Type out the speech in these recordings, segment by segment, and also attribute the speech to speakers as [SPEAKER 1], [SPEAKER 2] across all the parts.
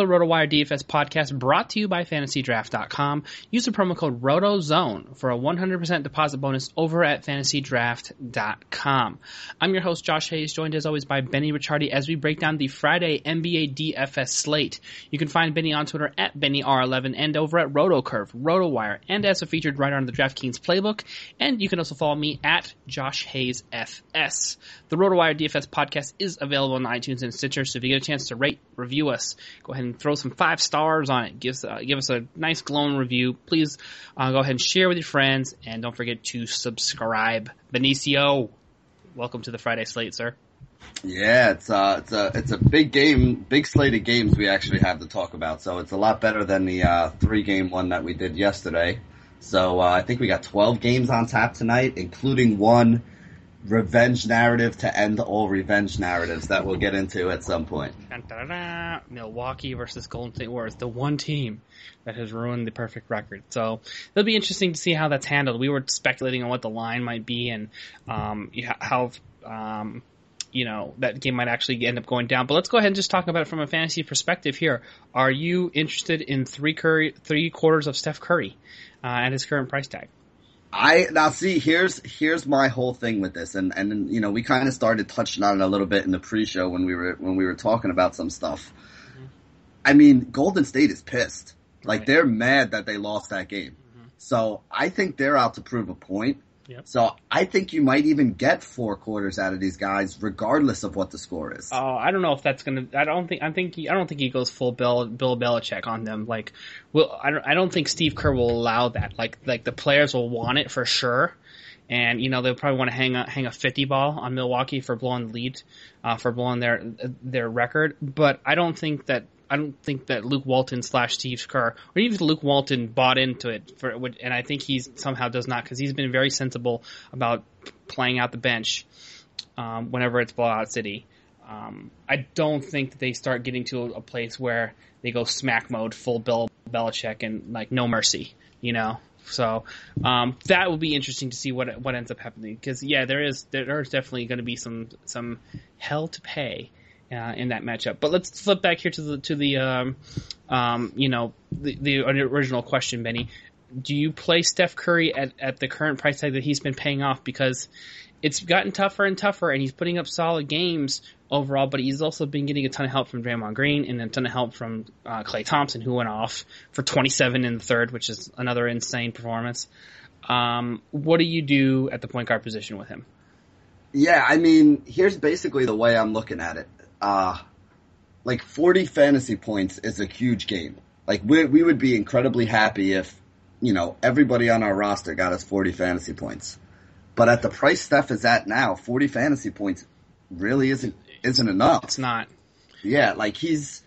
[SPEAKER 1] The RotoWire DFS podcast brought to you by FantasyDraft.com. Use the promo code RotoZone for a 100% deposit bonus over at FantasyDraft.com. I'm your host, Josh Hayes, joined as always by Benny Ricciardi as we break down the Friday NBA DFS slate. You can find Benny on Twitter at BennyR11 and over at RotoCurve, RotoWire, and as a featured writer on the DraftKings playbook. And you can also follow me at Josh Hayes FS. The RotoWire DFS podcast is available on iTunes and Stitcher, so if you get a chance to rate, review us, go ahead and throw some five stars on it. Give uh, give us a nice glowing review. Please uh, go ahead and share with your friends, and don't forget to subscribe. Benicio, welcome to the Friday slate, sir.
[SPEAKER 2] Yeah, it's uh, it's a it's a big game, big slate of games we actually have to talk about. So it's a lot better than the uh, three game one that we did yesterday. So uh, I think we got 12 games on tap tonight, including one revenge narrative to end all revenge narratives that we'll get into at some point.
[SPEAKER 1] Milwaukee versus Golden State Warriors, the one team that has ruined the perfect record. So it'll be interesting to see how that's handled. We were speculating on what the line might be and um, how um, you know that game might actually end up going down. But let's go ahead and just talk about it from a fantasy perspective here. Are you interested in three Curry, three quarters of Steph Curry uh, at his current price tag?
[SPEAKER 2] I now see here's here's my whole thing with this, and and you know we kind of started touching on it a little bit in the pre-show when we were when we were talking about some stuff. Mm-hmm. I mean, Golden State is pissed. Like
[SPEAKER 1] Right.
[SPEAKER 2] they're mad that they lost that game. So I think they're out to prove a point.
[SPEAKER 1] Yep.
[SPEAKER 2] So I think you might even get four quarters out of these guys, regardless of what the score is.
[SPEAKER 1] Oh, I don't know if that's gonna. I don't think. I think. He, I don't think he goes full Bill Bill Belichick on them. Like, well, I don't. I don't think Steve Kerr will allow that. Like, like the players will want it for sure, and you know they'll probably want to hang a hang a fifty ball on Milwaukee for blowing the lead, uh, for blowing their their record. But I don't think that. I don't think that Luke Walton slash Steve Kerr, or even Luke Walton bought into it for, and I think he's somehow does not because he's been very sensible about playing out the bench um, whenever it's blowout city. Um, I don't think that they start getting to a, a place where they go smack mode, full Bill Belichick, and like no mercy, you know. So um, that will be interesting to see what what ends up happening because yeah, there is there is definitely going to be some some hell to pay uh, in that matchup. But let's flip back here to the to the um, um, you know the, the original question, Benny. do you play Steph Curry at, at the current price tag that he's been paying off because it's gotten tougher and tougher, and he's putting up solid games overall, but he's also been getting a ton of help from Draymond Green and a ton of help from uh, Klay Thompson, who went off for 27 in the third, which is another insane performance. Um, what do you do at the point guard position with him?
[SPEAKER 2] Yeah, I mean, here's basically the way I'm looking at it. Uh, like 40 fantasy points is a huge game. Like we we would be incredibly happy if, you know, everybody on our roster got us 40 fantasy points. But at the price Steph is at now, 40 fantasy points really isn't isn't enough.
[SPEAKER 1] It's not.
[SPEAKER 2] Yeah, like he's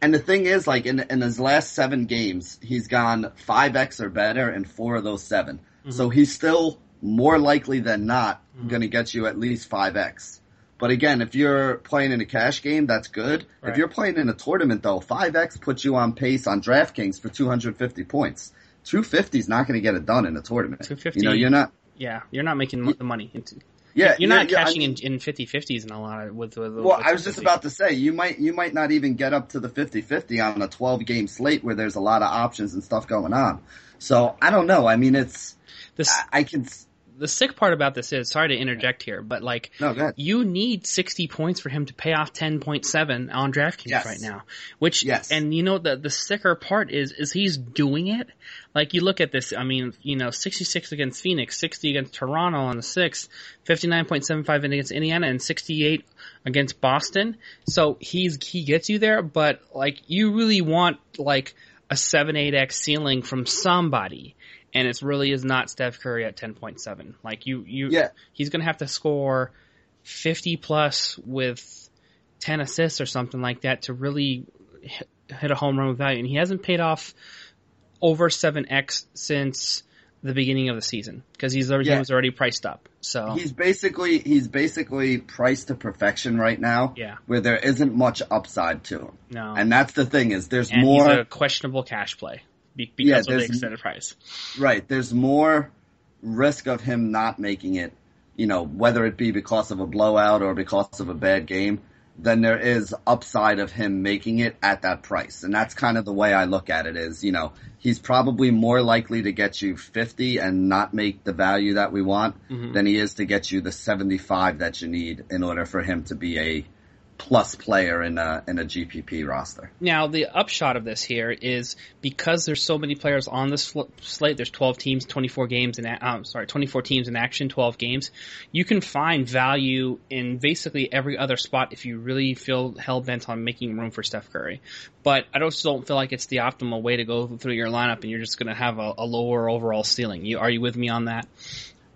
[SPEAKER 2] and the thing is like in in his last 7 games, he's gone 5x or better in 4 of those 7. Mm-hmm. So he's still more likely than not mm-hmm. going to get you at least 5x. But again, if you're playing in a cash game, that's good. Right. If you're playing in a tournament though, 5x puts you on pace on DraftKings for 250 points. 250 is not going to get it done in a tournament. 250. You know, you're not
[SPEAKER 1] yeah, you're not making the money. Into, yeah, you're not yeah, cashing I mean, in, in 50-50s in a lot of with. with
[SPEAKER 2] well,
[SPEAKER 1] with
[SPEAKER 2] I was just about to say you might you might not even get up to the 50-50 on a 12 game slate where there's a lot of options and stuff going on. So I don't know. I mean, it's this. I, I can
[SPEAKER 1] the sick part about this is sorry to interject here, but like
[SPEAKER 2] no,
[SPEAKER 1] you need sixty points for him to pay off ten point seven on DraftKings yes. right now. Which
[SPEAKER 2] yes.
[SPEAKER 1] and you know the the sicker part is is he's doing it. Like you look at this, I mean, you know, sixty six against Phoenix, sixty against Toronto on the sixth, fifty nine point seven five against Indiana, and sixty eight against Boston. So he's he gets you there, but like you really want like a seven eight x ceiling from somebody and it really is not Steph Curry at 10.7. Like you, you,
[SPEAKER 2] yeah.
[SPEAKER 1] he's going to have to score 50 plus with 10 assists or something like that to really hit a home run with value. And he hasn't paid off over 7x since the beginning of the season because he's already, yeah. he was already priced up. So
[SPEAKER 2] he's basically he's basically priced to perfection right now.
[SPEAKER 1] Yeah,
[SPEAKER 2] where there isn't much upside to him.
[SPEAKER 1] No,
[SPEAKER 2] and that's the thing is there's
[SPEAKER 1] and
[SPEAKER 2] more
[SPEAKER 1] a questionable cash play because yeah, of the extended price.
[SPEAKER 2] Right. There's more risk of him not making it, you know, whether it be because of a blowout or because of a bad game, than there is upside of him making it at that price. And that's kind of the way I look at it is, you know, he's probably more likely to get you 50 and not make the value that we want mm-hmm. than he is to get you the 75 that you need in order for him to be a plus player in a in a GPP roster.
[SPEAKER 1] Now, the upshot of this here is because there's so many players on this slate. There's 12 teams, 24 games, and um, sorry, 24 teams in action, 12 games. You can find value in basically every other spot if you really feel hell bent on making room for Steph Curry. But I just don't feel like it's the optimal way to go through your lineup, and you're just going to have a, a lower overall ceiling. You, are you with me on that?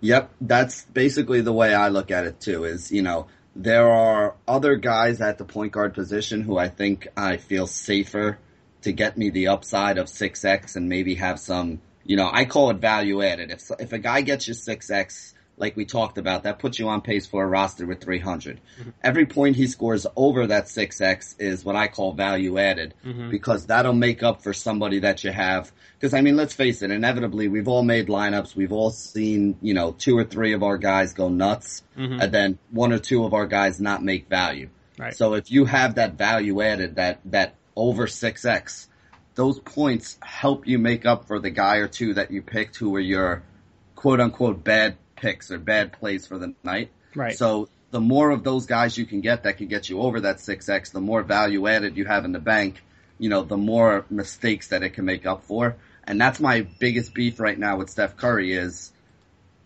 [SPEAKER 2] Yep, that's basically the way I look at it too. Is you know there are other guys at the point guard position who I think I feel safer to get me the upside of 6x and maybe have some, you know, I call it value added. If, if a guy gets you 6x, like we talked about, that puts you on pace for a roster with 300. Mm-hmm. Every point he scores over that 6x is what I call value added mm-hmm. because that'll make up for somebody that you have because I mean, let's face it, inevitably we've all made lineups. We've all seen, you know, two or three of our guys go nuts mm-hmm. and then one or two of our guys not make value.
[SPEAKER 1] Right.
[SPEAKER 2] So if you have that value added, that, that over 6x, those points help you make up for the guy or two that you picked who were your quote unquote bad picks or bad plays for the night.
[SPEAKER 1] Right.
[SPEAKER 2] So the more of those guys you can get that can get you over that 6x, the more value added you have in the bank, you know, the more mistakes that it can make up for. And that's my biggest beef right now with Steph Curry is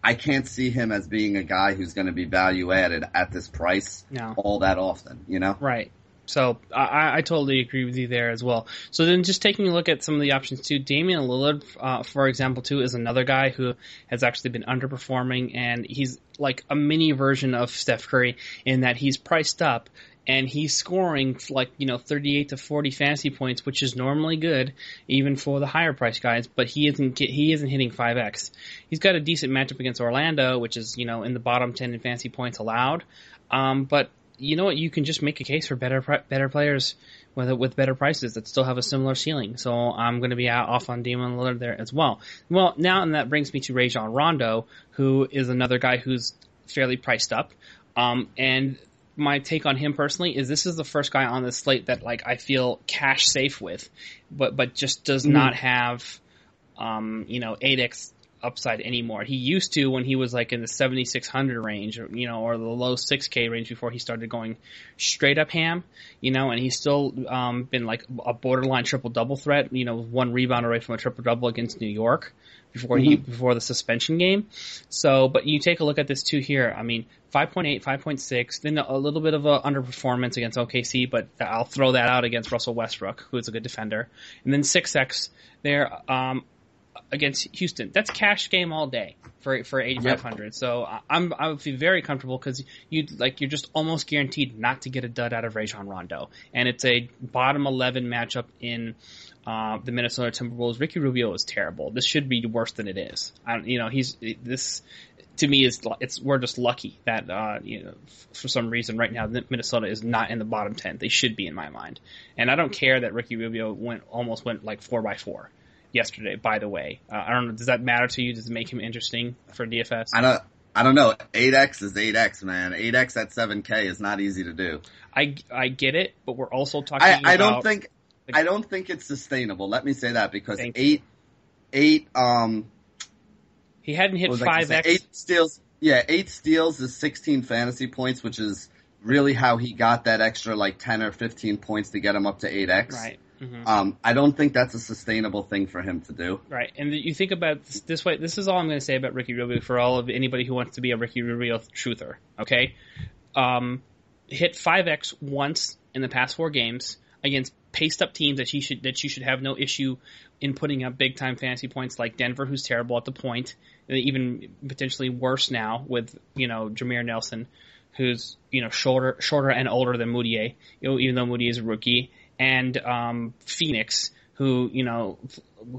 [SPEAKER 2] I can't see him as being a guy who's going to be value added at this price
[SPEAKER 1] no.
[SPEAKER 2] all that often, you know?
[SPEAKER 1] Right. So I, I totally agree with you there as well. So then just taking a look at some of the options too, Damian Lillard, uh, for example, too, is another guy who has actually been underperforming and he's like a mini version of Steph Curry in that he's priced up and he's scoring like you know 38 to 40 fantasy points, which is normally good even for the higher price guys. But he isn't he isn't hitting 5x. He's got a decent matchup against Orlando, which is you know in the bottom 10 in fantasy points allowed. Um, but you know what? You can just make a case for better better players with with better prices that still have a similar ceiling. So I'm going to be off on Damian Lillard there as well. Well, now and that brings me to Rajon Rondo, who is another guy who's fairly priced up. Um, and my take on him personally is this is the first guy on the slate that like I feel cash safe with, but but just does mm-hmm. not have um, you know, 8x upside anymore. He used to when he was like in the 7600 range, or, you know, or the low 6K range before he started going straight up ham, you know, and he's still um, been like a borderline triple double threat, you know, one rebound away from a triple double against New York before he mm-hmm. before the suspension game. So, but you take a look at this too here. I mean, 5.8, 5.6, then a little bit of a underperformance against OKC, but I'll throw that out against Russell Westbrook, who is a good defender, and then 6x there. Um, against Houston. That's cash game all day for for 8500. Yep. So I'm I would feel very comfortable because you like you're just almost guaranteed not to get a dud out of Rajon Rondo, and it's a bottom 11 matchup in uh, the Minnesota Timberwolves. Ricky Rubio is terrible. This should be worse than it is. I, you know he's this to me is it's we're just lucky that uh, you know for some reason right now Minnesota is not in the bottom ten. They should be in my mind, and I don't care that Ricky Rubio went almost went like four by four yesterday. By the way, uh, I don't know. Does that matter to you? Does it make him interesting for DFS?
[SPEAKER 2] I don't. I don't know. 8x is 8x, man. 8x at 7k is not easy to do.
[SPEAKER 1] I, I get it, but we're also talking.
[SPEAKER 2] I, I don't think I don't think it's sustainable. Let me say that because eight you. eight um
[SPEAKER 1] he hadn't hit five x
[SPEAKER 2] eight steals. Yeah, eight steals is 16 fantasy points, which is really how he got that extra like 10 or 15 points to get him up to 8x.
[SPEAKER 1] Right. Mm-hmm.
[SPEAKER 2] Um, I don't think that's a sustainable thing for him to do.
[SPEAKER 1] Right, and you think about this, this way. This is all I'm going to say about Ricky Rubio for all of anybody who wants to be a Ricky Rubio truther. Okay, um, hit five x once in the past four games against paced up teams that you should that you should have no issue in putting up big time fantasy points like Denver, who's terrible at the point, even potentially worse now with you know Jameer Nelson, who's you know shorter shorter and older than Mudiay, you know, even though Mudiay is a rookie and um, Phoenix, who you know,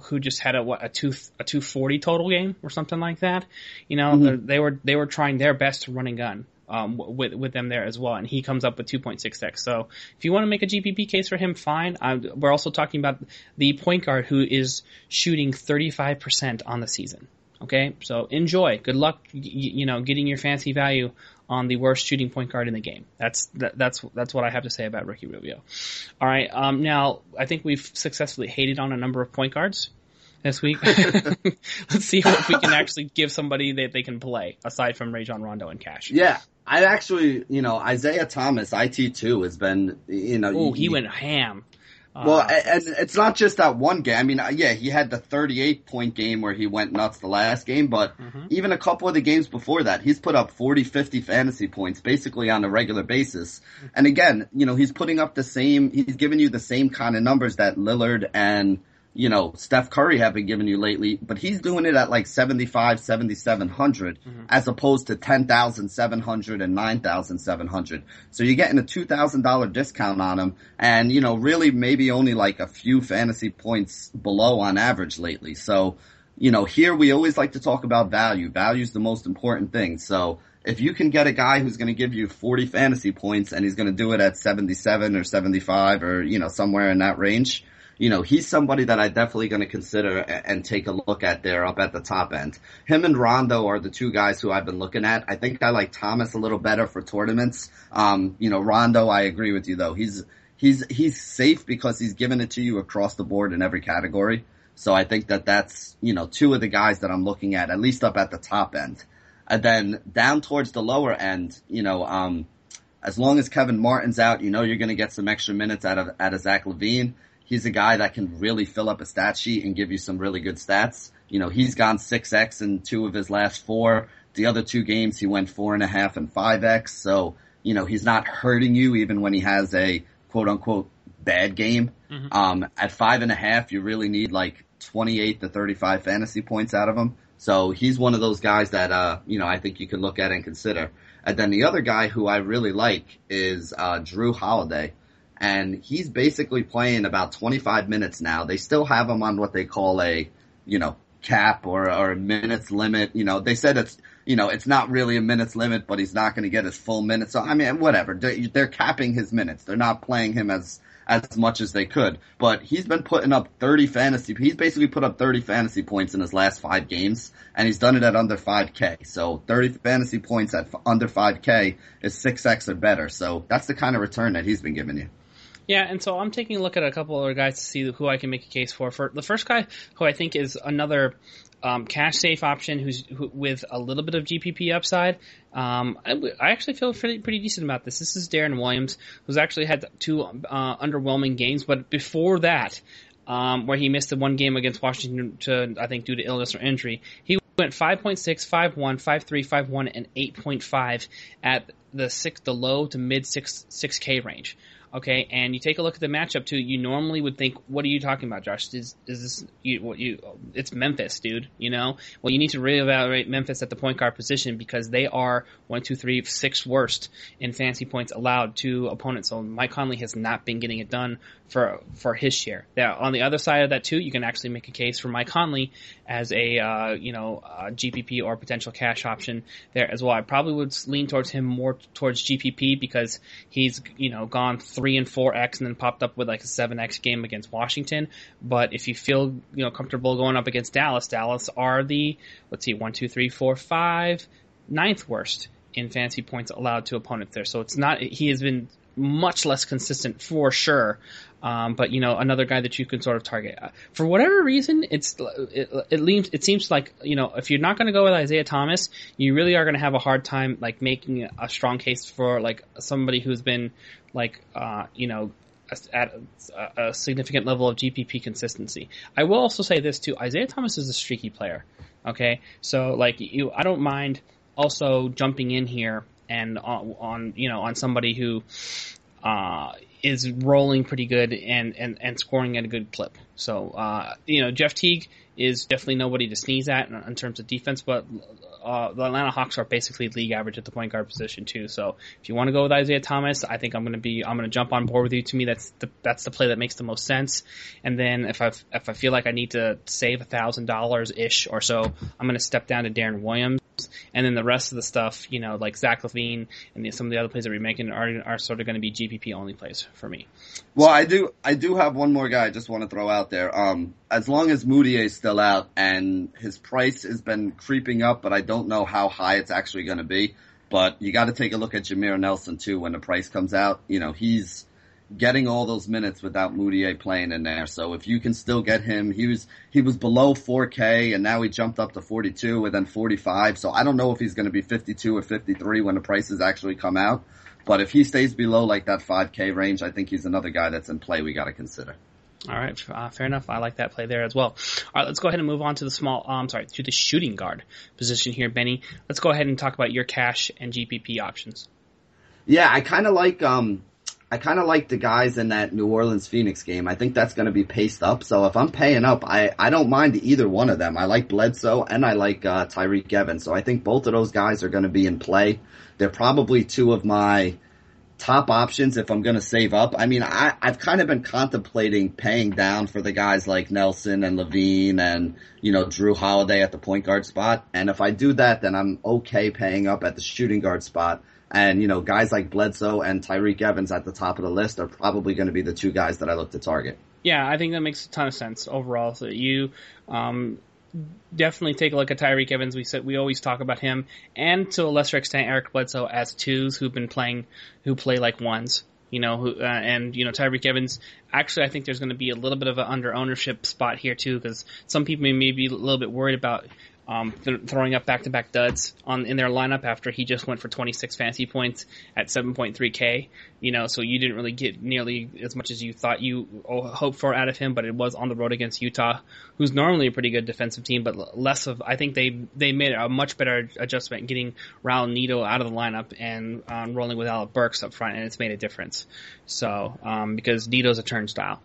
[SPEAKER 1] who just had a what a two a two forty total game or something like that. You know, mm-hmm. they were they were trying their best to run and gun. Um, with with them there as well, and he comes up with 2.6x. So if you want to make a GPP case for him, fine. I'm, we're also talking about the point guard who is shooting 35% on the season. Okay, so enjoy. Good luck, you know, getting your fancy value on the worst shooting point guard in the game. That's that, that's that's what I have to say about Ricky Rubio. All right, um, now I think we've successfully hated on a number of point guards this week. Let's see if we can actually give somebody that they can play aside from Rajon Rondo and Cash.
[SPEAKER 2] Yeah, I actually, you know, Isaiah Thomas, IT two has been, you know,
[SPEAKER 1] oh, he, he went ham.
[SPEAKER 2] Well, uh, and it's not just that one game. I mean, uh, yeah, he had the 38 point game where he went nuts the last game, but mm-hmm. even a couple of the games before that, he's put up 40, 50 fantasy points basically on a regular basis. And again, you know, he's putting up the same, he's giving you the same kind of numbers that Lillard and you know, Steph Curry have been giving you lately, but he's doing it at like 75, 7,700 mm-hmm. as opposed to 10,700 and 9,700. So you're getting a $2,000 discount on him and, you know, really maybe only like a few fantasy points below on average lately. So, you know, here we always like to talk about value. Value is the most important thing. So if you can get a guy who's going to give you 40 fantasy points and he's going to do it at 77 or 75 or, you know, somewhere in that range, you know, he's somebody that I definitely going to consider and take a look at there up at the top end. Him and Rondo are the two guys who I've been looking at. I think I like Thomas a little better for tournaments. Um, you know, Rondo, I agree with you though. He's, he's, he's safe because he's giving it to you across the board in every category. So I think that that's, you know, two of the guys that I'm looking at, at least up at the top end. And then down towards the lower end, you know, um, as long as Kevin Martin's out, you know you're going to get some extra minutes out of out of Zach LaVine he's a guy that can really fill up a stat sheet and give you some really good stats. You know, he's gone 6x in two of his last four. The other two games he went four and a half and 5x. So, you know, he's not hurting you even when he has a quote unquote bad game. Mm-hmm. Um, at five and a half, you really need like 28 to 35 fantasy points out of him. So he's one of those guys that, uh, you know, I think you could look at and consider. And then the other guy who I really like is, uh, Jrue Holiday and he's basically playing about 25 minutes now. They still have him on what they call a, you know, cap or, or a minutes limit. You know, they said it's, you know, it's not really a minutes limit, but he's not going to get his full minutes. So, I mean, whatever. They're, they're capping his minutes. They're not playing him as, as much as they could. But he's been putting up 30 fantasy, he's basically put up 30 fantasy points in his last five games, and he's done it at under 5k. So 30 fantasy points at under 5k is 6x or better. So that's the kind of return that he's been giving you.
[SPEAKER 1] Yeah, and so I'm taking a look at a couple other guys to see who I can make a case for. For the first guy, who I think is another um, cash safe option, who's who, with a little bit of GPP upside. Um, I, I, actually feel pretty pretty decent about this. This is Deron Williams, who's actually had two uh, underwhelming games, but before that, um, where he missed the one game against Washington to I think due to illness or injury, he went 5.6, 5.1, 5.3, 5.1, and 8.5 at the six, the low to mid six six K range. Okay, and you take a look at the matchup too. You normally would think, "What are you talking about, Josh? Is is this you, what you? It's Memphis, dude. You know, well, you need to reevaluate Memphis at the point guard position because they are one, two, three, six worst in fantasy points allowed to opponents. So Mike Conley has not been getting it done for for his share. Now, on the other side of that too, you can actually make a case for Mike Conley as a uh, you know a GPP or potential cash option there as well. I probably would lean towards him more towards GPP because he's you know gone three and four X and then popped up with like a seven X game against Washington. But if you feel you know comfortable going up against Dallas, Dallas are the let's see one two three four five ninth worst in fantasy points allowed to opponents there. So it's not he has been much less consistent for sure. Um, but you know, another guy that you can sort of target uh, for whatever reason, it's it, it, leaves, it seems like you know if you're not going to go with Isaiah Thomas, you really are going to have a hard time like making a strong case for like somebody who's been like uh, you know at a, a, significant level of GPP consistency. I will also say this too: Isaiah Thomas is a streaky player. Okay, so like you, I don't mind also jumping in here and on, on you know on somebody who uh, is rolling pretty good and, and, and scoring at a good clip. So uh, you know Jeff Teague is definitely nobody to sneeze at in, in terms of defense, but uh, the Atlanta Hawks are basically league average at the point guard position too. So if you want to go with Isaiah Thomas, I think I'm going to be I'm going to jump on board with you. To me, that's the that's the play that makes the most sense. And then if I if I feel like I need to save a thousand dollars ish or so, I'm going to step down to Deron Williams. And then the rest of the stuff, you know, like Zach LaVine and the, some of the other plays that we're making are, are sort of going to be GPP only plays for me.
[SPEAKER 2] Well, I do, I do have one more guy I just want to throw out there. Um, as long as Mudiay is still out and his price has been creeping up, but I don't know how high it's actually going to be. But you got to take a look at Jameer Nelson too when the price comes out. You know, he's, getting all those minutes without Mudiay playing in there. So if you can still get him, he was he was below 4K and now he jumped up to 42 and then 45. So I don't know if he's going to be 52 or 53 when the prices actually come out. But if he stays below like that 5K range, I think he's another guy that's in play we got to consider.
[SPEAKER 1] All right, uh, fair enough. I like that play there as well. All right, let's go ahead and move on to the small. Um, sorry, to the shooting guard position here, Benny. Let's go ahead and talk about your cash and GPP options.
[SPEAKER 2] Yeah, I kind of like um, I kind of like the guys in that New Orleans Phoenix game. I think that's going to be paced up. So if I'm paying up, I, I don't mind either one of them. I like Bledsoe and I like uh, Tyreke Evans. So I think both of those guys are going to be in play. They're probably two of my top options if I'm going to save up. I mean, I, I've kind of been contemplating paying down for the guys like Nelson and LaVine and, you know, Jrue Holiday at the point guard spot. And if I do that, then I'm okay paying up at the shooting guard spot and, you know, guys like Bledsoe and Tyreke Evans at the top of the list are probably going to be the two guys that I look to target.
[SPEAKER 1] Yeah, I think that makes a ton of sense overall. So you, um, definitely take a look at Tyreke Evans. We said we always talk about him, and to a lesser extent Eric Bledsoe as twos who've been playing, who play like ones. You know, who, uh, and you know Tyreke Evans. Actually, I think there's going to be a little bit of an under ownership spot here too, because some people may be a little bit worried about um, th- throwing up back-to-back duds on in their lineup after he just went for 26 fantasy points at 7.3k. You know, so you didn't really get nearly as much as you thought you hoped for out of him. But it was on the road against Utah, who's normally a pretty good defensive team, but less of. I think they they made a much better adjustment getting Raul Neto out of the lineup and um, rolling with Alec Burks up front, and it's made a difference. So um, because Neto's a turnstile.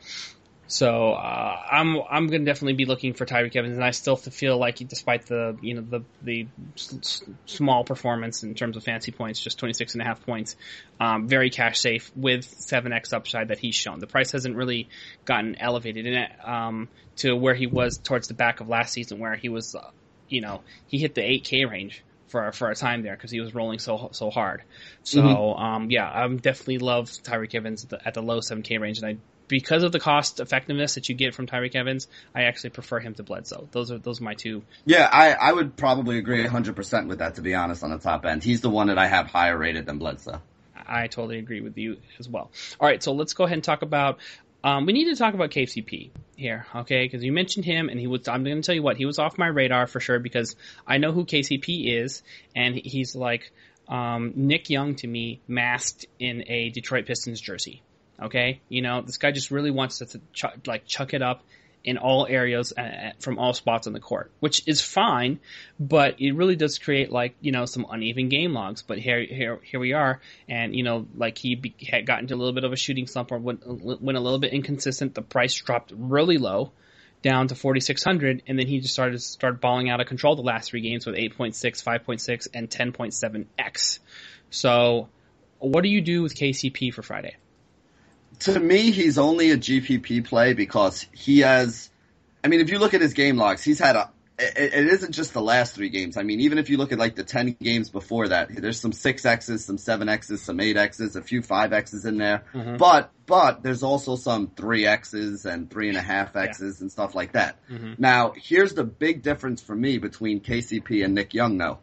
[SPEAKER 1] So uh, I'm I'm going to definitely be looking for Tyreke Evans, and I still feel like, despite the you know the the s- small performance in terms of fancy points, just 26 and a half points, um, very cash safe with 7x upside that he's shown. The price hasn't really gotten elevated in it um, to where he was towards the back of last season, where he was, uh, you know, he hit the 8K range for for a time there because he was rolling so so hard. So mm-hmm. um, yeah, I'm definitely love Tyreke Evans at the, at the low 7K range, and I because of the cost effectiveness that you get from Tyreke Evans, I actually prefer him to Bledsoe. Those are those are my two.
[SPEAKER 2] Yeah, I, I would probably agree 100% with that, to be honest, on the top end. He's the one that I have higher rated than Bledsoe.
[SPEAKER 1] I, I totally agree with you as well. All right, so let's go ahead and talk about. Um, we need to talk about KCP here, okay? Because you mentioned him, and he was. I'm going to tell you what he was off my radar for sure because I know who KCP is, and he's like um, Nick Young to me, masked in a Detroit Pistons jersey. Okay, you know this guy just really wants to ch- like chuck it up in all areas uh, from all spots on the court, which is fine, but it really does create like you know some uneven game logs. But here, here, here we are, and you know, like he be, had gotten to a little bit of a shooting slump or went, went a little bit inconsistent. The price dropped really low, down to 4600, and then he just started started balling out of control the last three games with 8.6, 5.6, and 10.7x. So, what do you do with KCP for Friday?
[SPEAKER 2] To me, he's only a GPP play because he has. I mean, if you look at his game logs, he's had a. It, it isn't just the last three games. I mean, even if you look at like the ten games before that, there's some six X's, some seven X's, some eight X's, a few five X's in there. Mm-hmm. But but there's also some three X's and three and a half X's yeah. and stuff like that. Mm-hmm. Now, here's the big difference for me between KCP and Nick Young. Though,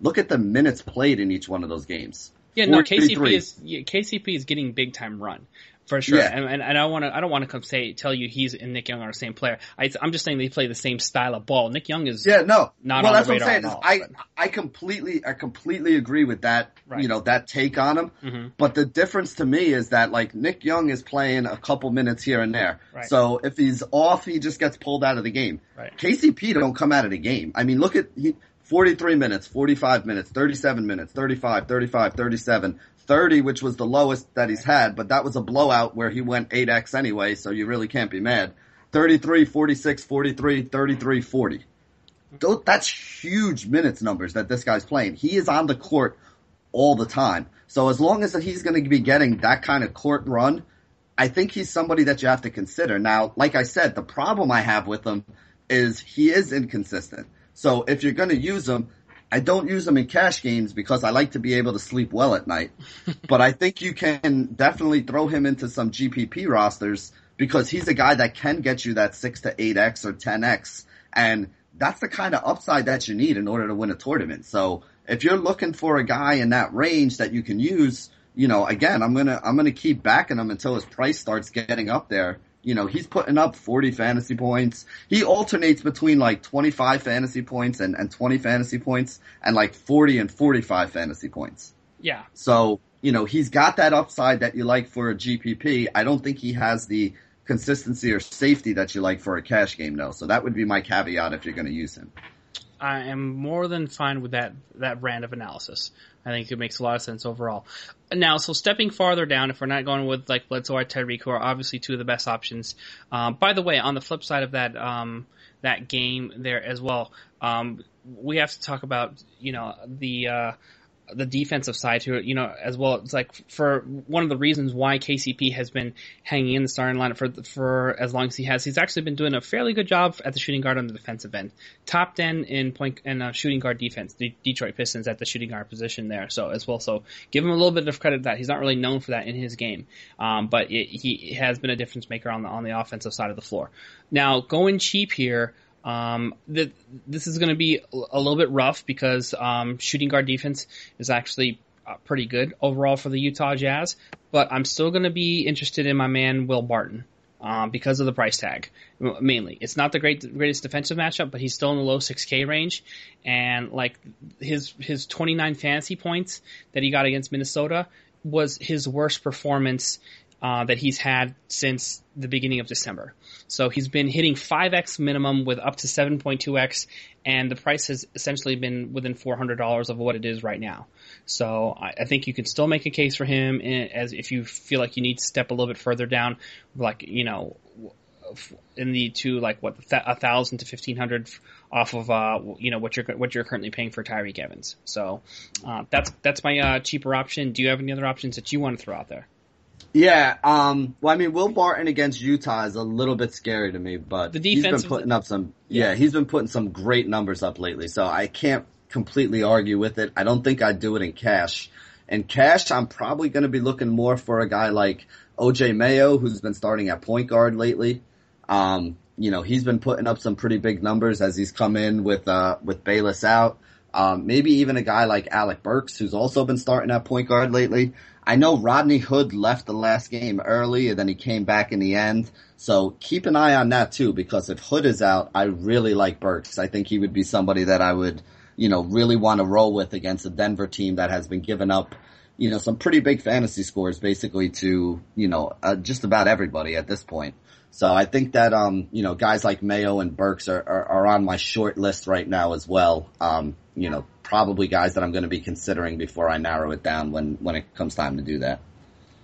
[SPEAKER 2] look at the minutes played in each one of those games.
[SPEAKER 1] Yeah, no, KCP is yeah, KCP is getting big time run for sure. Yeah. And, and, and I want to I don't want to come say tell you he's and Nick Young are the same player. I, am just saying they play the same style of ball. Nick Young is
[SPEAKER 2] yeah no
[SPEAKER 1] not
[SPEAKER 2] well
[SPEAKER 1] on
[SPEAKER 2] that's what I'm saying.
[SPEAKER 1] All,
[SPEAKER 2] I I completely I completely agree with that right. you know that take on him. Mm-hmm. But the difference to me is that like Nick Young is playing a couple minutes here and there. Right. So if he's off, he just gets pulled out of the game.
[SPEAKER 1] Right.
[SPEAKER 2] KCP don't come out of the game. I mean, look at he. 43 minutes, 45 minutes, 37 minutes, 35, 35, 37, 30, which was the lowest that he's had, but that was a blowout where he went 8x anyway, so you really can't be mad. 33, 46, 43, 33, 40. That's huge minutes numbers that this guy's playing. He is on the court all the time. So as long as he's going to be getting that kind of court run, I think he's somebody that you have to consider. Now, like I said, the problem I have with him is he is inconsistent. So if you're going to use him, I don't use them in cash games because I like to be able to sleep well at night. but I think you can definitely throw him into some GPP rosters because he's a guy that can get you that 6 to 8x or 10x. And that's the kind of upside that you need in order to win a tournament. So if you're looking for a guy in that range that you can use, you know, again, I'm going to, I'm going to keep backing him until his price starts getting up there you know, he's putting up 40 fantasy points. He alternates between like 25 fantasy points and, and 20 fantasy points and like 40 and 45 fantasy points.
[SPEAKER 1] Yeah.
[SPEAKER 2] So, you know, he's got that upside that you like for a GPP. I don't think he has the consistency or safety that you like for a cash game though. So that would be my caveat if you're going to use him.
[SPEAKER 1] I am more than fine with that that brand of analysis. I think it makes a lot of sense overall. Now, so stepping farther down, if we're not going with like Bledsoe or Tyreke, who are obviously two of the best options. Um, by the way, on the flip side of that um, that game there as well, um, we have to talk about you know the uh, the defensive side to it, you know, as well. It's like for one of the reasons why KCP has been hanging in the starting lineup for for as long as he has. He's actually been doing a fairly good job at the shooting guard on the defensive end, top ten in point and uh, shooting guard defense. The Detroit Pistons at the shooting guard position there, so as well. So give him a little bit of credit that he's not really known for that in his game, um, but it, he has been a difference maker on the on the offensive side of the floor. Now going cheap here. Um, the, this is going to be a little bit rough because um, shooting guard defense is actually uh, pretty good overall for the Utah Jazz, but I'm still going to be interested in my man Will Barton. Um, because of the price tag, mainly. It's not the great greatest defensive matchup, but he's still in the low 6K range, and like his his 29 fantasy points that he got against Minnesota was his worst performance uh, that he's had since the beginning of December. So he's been hitting 5x minimum with up to 7.2x, and the price has essentially been within $400 of what it is right now. So I, I think you can still make a case for him in, as if you feel like you need to step a little bit further down, like you know, in the to like what a thousand to fifteen hundred off of uh you know what you're what you're currently paying for Tyreke Evans. So uh, that's that's my uh, cheaper option. Do you have any other options that you want to throw out there?
[SPEAKER 2] Yeah, um, well, I mean, Will Barton against Utah is a little bit scary to me, but
[SPEAKER 1] the defense
[SPEAKER 2] he's been putting up some, yeah, yeah, he's been putting some great numbers up lately, so I can't completely argue with it. I don't think I'd do it in cash. In cash, I'm probably going to be looking more for a guy like OJ Mayo, who's been starting at point guard lately. Um, you know, he's been putting up some pretty big numbers as he's come in with, uh, with Bayless out. Um, maybe even a guy like Alec Burks, who's also been starting at point guard lately. I know Rodney Hood left the last game early and then he came back in the end. So keep an eye on that too, because if Hood is out, I really like Burks. I think he would be somebody that I would, you know, really want to roll with against a Denver team that has been giving up, you know, some pretty big fantasy scores basically to, you know, uh, just about everybody at this point. So I think that, um, you know, guys like Mayo and Burks are, are, are on my short list right now as well. Um, you know, probably guys that I'm going to be considering before I narrow it down when, when it comes time to do that.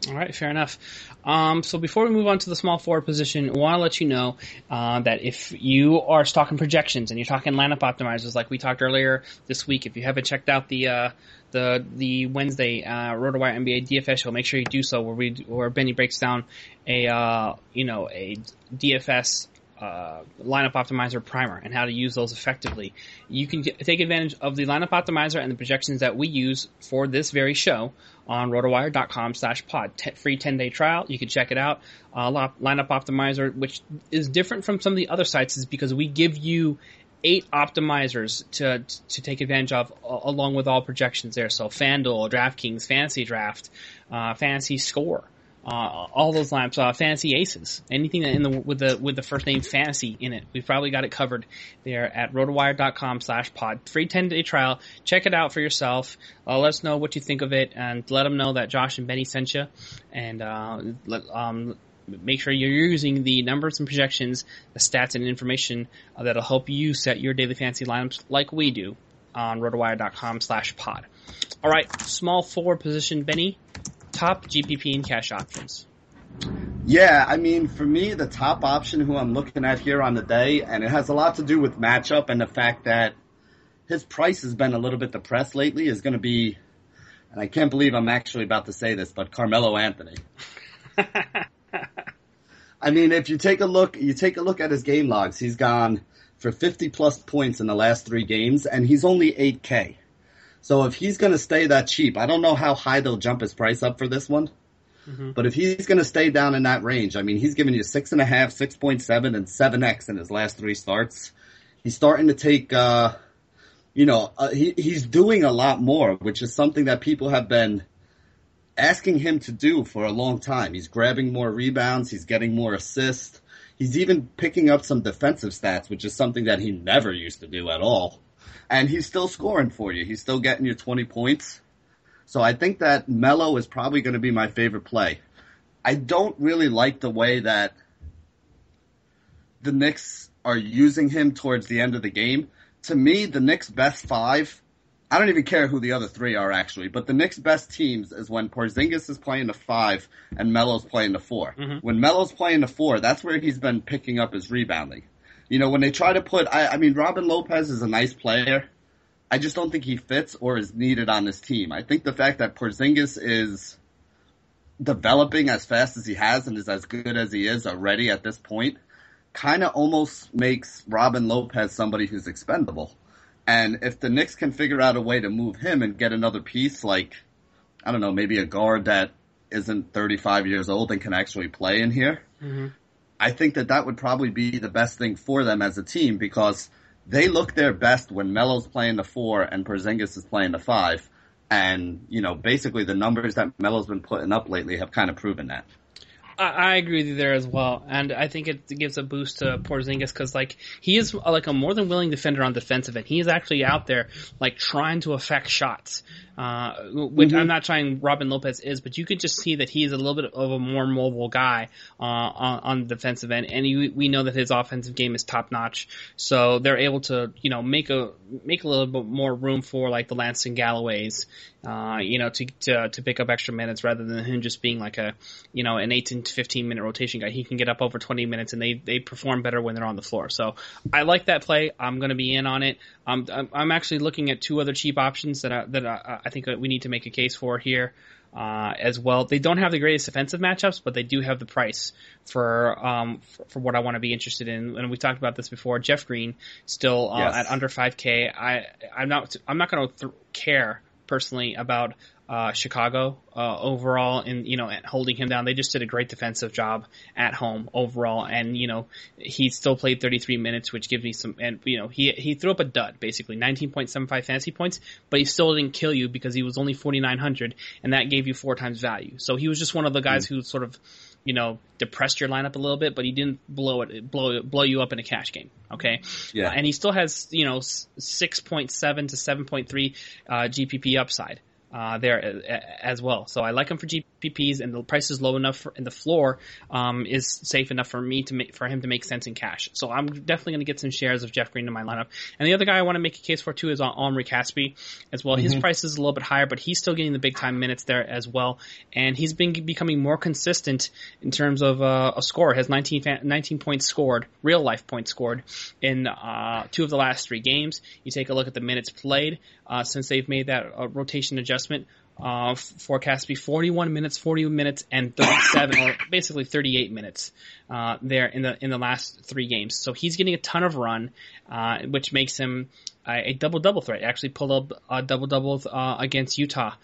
[SPEAKER 1] All right, fair enough. Um, so before we move on to the small forward position, I want to let you know uh, that if you are talking projections and you're talking lineup optimizers, like we talked earlier this week, if you haven't checked out the uh, the the Wednesday uh, RotoWire NBA DFS show, make sure you do so, where we where Benny breaks down a uh, you know a DFS uh, lineup optimizer primer and how to use those effectively. You can take advantage of the lineup optimizer and the projections that we use for this very show on rotowire.com slash pod. T- free 10 day trial. You can check it out. Uh, lineup optimizer, which is different from some of the other sites is because we give you eight optimizers to to take advantage of along with all projections there. So FanDuel, DraftKings, Fantasy Draft, uh, Fantasy Score, uh, all those lineups, uh, Fantasy Aces, anything in the with the with the first name Fantasy in it, we've probably got it covered there at rotowire.com slash pod. Free 10 day trial. Check it out for yourself. Uh, let us know what you think of it and let them know that Josh and Benny sent you. And uh, let, um, make sure you're using the numbers and projections, the stats and information uh, that'll help you set your daily fantasy lineups like we do on rotowire.com slash pod. All right, small forward position, Benny top GPP and cash options?
[SPEAKER 2] Yeah, I mean, for me, the top option who I'm looking at here on the day, and it has a lot to do with matchup and the fact that his price has been a little bit depressed lately, is going to be, and I can't believe I'm actually about to say this, but Carmelo Anthony. I mean, if you take a look, you take a look at his game logs, he's gone for 50 plus points in the last three games, and he's only 8K. So if he's going to stay that cheap, I don't know how high they'll jump his price up for this one. Mm-hmm. But if he's going to stay down in that range, I mean, he's giving you six and a half, six point seven, and seven x in his last three starts. He's starting to take, uh, you know, uh, he he's doing a lot more, which is something that people have been asking him to do for a long time. He's grabbing more rebounds, he's getting more assists, he's even picking up some defensive stats, which is something that he never used to do at all and he's still scoring for you. He's still getting you 20 points. So I think that Melo is probably going to be my favorite play. I don't really like the way that the Knicks are using him towards the end of the game. To me, the Knicks' best five, I don't even care who the other three are actually, but the Knicks' best teams is when Porzingis is playing the five and Melo's playing the 4 mm-hmm. When Melo's playing the four, that's where he's been picking up his rebounding. You know, when they try to put, I, I mean, Robin Lopez is a nice player. I just don't think he fits or is needed on this team. I think the fact that Porzingis is developing as fast as he has and is as good as he is already at this point kind of almost makes Robin Lopez somebody who's expendable. And if the Knicks can figure out a way to move him and get another piece like, I don't know, maybe a guard that isn't 35 years old and can actually play in here, mm-hmm. I think that that would probably be the best thing for them as a team because they look their best when Melo's playing the four and Porzingis is playing the five. And, you know, basically the numbers that Melo's been putting up lately have kind of proven that.
[SPEAKER 1] I, agree with you there as well, and I think it gives a boost to Porzingis because like he is like a more than willing defender on defensive end. He is actually out there like trying to affect shots. Uh, which mm-hmm. I'm not trying Robin Lopez is, but you could just see that he's a little bit of a more mobile guy uh, on, on the defensive end, and he, we know that his offensive game is top notch. So they're able to, you know, make a make a little bit more room for like the Langston Galloways, uh, you know, to, to to pick up extra minutes rather than him just being like a, you know, an 18 to 15 minute rotation guy. He can get up over 20 minutes, and they they perform better when they're on the floor. So I like that play. I'm going to be in on it. I'm I'm actually looking at two other cheap options that I, that I, I think we need to make a case for here. Uh, as well. They don't have the greatest offensive matchups, but they do have the price for um, for, for, what I want to be interested in. And we talked about this before. Jeff Green still uh, yes. at under 5K. I I'm not I'm not going to th- care personally about uh, Chicago uh, overall, and you know, holding him down. They just did a great defensive job at home overall, and you know, he still played 33 minutes, which gives me some. And you know, he he threw up a dud, basically 19.75 fantasy points, but he still didn't kill you because he was only 4,900, and that gave you four times value. So he was just one of the guys mm. who sort of you know, depressed your lineup a little bit, but he didn't blow it, blow blow you up in a cash game. Okay.
[SPEAKER 2] Yeah.
[SPEAKER 1] Uh, and he still has, you know, 6.7 to 7.3 uh, GPP upside uh, there uh, as well. So I like him for GPPs, and the price is low enough, for, and the floor um, is safe enough for me to make for him to make sense in cash. So I'm definitely going to get some shares of Jeff Green in my lineup. And the other guy I want to make a case for too is Omri Caspi as well. Mm-hmm. His price is a little bit higher, but he's still getting the big time minutes there as well, and he's been becoming more consistent in terms of uh, a score. Has 19, 19 points scored, real life points scored in uh, two of the last three games. You take a look at the minutes played uh, since they've made that uh, rotation adjustment. Uh, forecast to be 41 minutes, 40 minutes, and 37, or basically 38 minutes uh, there in the in the last three games. So he's getting a ton of run, uh, which makes him a, double double threat. Actually pulled up a double double uh, against Utah.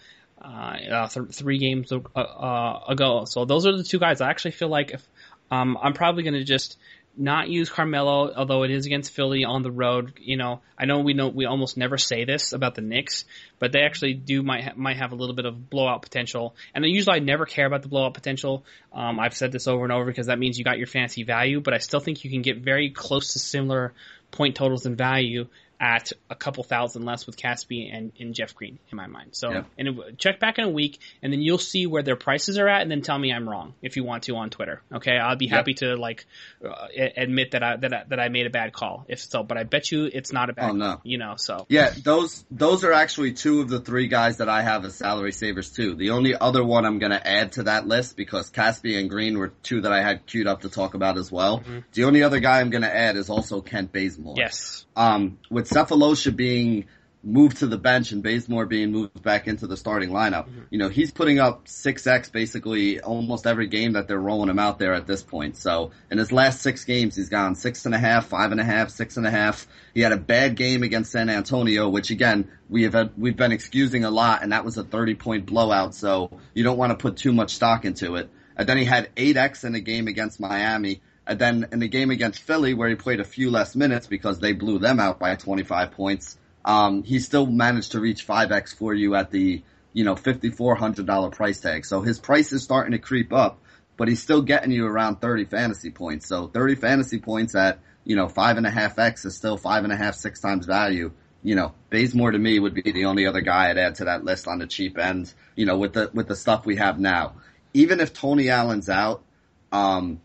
[SPEAKER 1] Uh, uh, th- three games ago. So those are the two guys. I actually feel like if um, I'm probably going to just not use Carmelo, although it is against Philly on the road. You know, I know we know we almost never say this about the Knicks, but they actually do might ha- might have a little bit of blowout potential. And usually I never care about the blowout potential. Um, I've said this over and over because that means you got your fancy value, but I still think you can get very close to similar point totals and value at a couple thousand less with Casspi and, and Jeff Green in my mind. So, yeah. and it, check back in a week, and then you'll see where their prices are at, and then tell me I'm wrong if you want to on Twitter. Okay, I'll be happy to like uh, admit that I that I, that I made a bad call if so, but I bet you it's not a bad. Oh no, call, you know. So
[SPEAKER 2] yeah, those those are actually two of the three guys that I have as salary savers too. The only other one I'm going to add to that list because Casspi and Green were two that I had queued up to talk about as well. Mm-hmm. The only other guy I'm going to add is also Kent Bazemore.
[SPEAKER 1] Yes.
[SPEAKER 2] Um, with Sefolosha being moved to the bench and Bazemore being moved back into the starting lineup, mm-hmm. you know, he's putting up 6x basically almost every game that they're rolling him out there at this point. So in his last six games, he's gone six and a half, five and a half, six and a half. He had a bad game against San Antonio, which again, we have had, we've been excusing a lot and that was a 30 point blowout. So you don't want to put too much stock into it. And then he had 8x in a game against Miami and then in the game against Philly, where he played a few less minutes because they blew them out by 25 points, um, he still managed to reach 5x for you at the, you know, $5,400 price tag. So his price is starting to creep up, but he's still getting you around 30 fantasy points. So 30 fantasy points at, you know, five and a half X is still five and a half, six times value. You know, Bazemore to me would be the only other guy I'd add to that list on the cheap end, you know, with the, with the stuff we have now. Even if Tony Allen's out, um,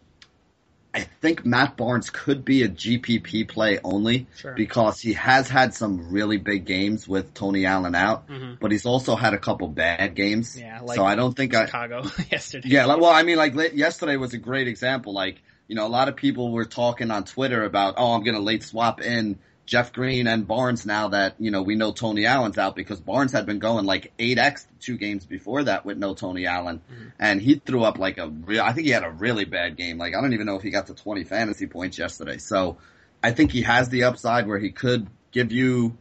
[SPEAKER 2] I think Matt Barnes could be a GPP play only
[SPEAKER 1] sure.
[SPEAKER 2] because he has had some really big games with Tony Allen out, mm-hmm. but he's also had a couple bad games.
[SPEAKER 1] Yeah, like
[SPEAKER 2] so I don't think
[SPEAKER 1] Chicago
[SPEAKER 2] I,
[SPEAKER 1] yesterday.
[SPEAKER 2] Yeah, like, well, I mean, like yesterday was a great example. Like, you know, a lot of people were talking on Twitter about, oh, I'm going to late swap in Jeff Green and Barnes now that, you know, we know Tony Allen's out because Barnes had been going like 8x two games before that with no Tony Allen. Mm-hmm. And he threw up like a real, I think he had a really bad game. Like I don't even know if he got to 20 fantasy points yesterday. So I think he has the upside where he could give you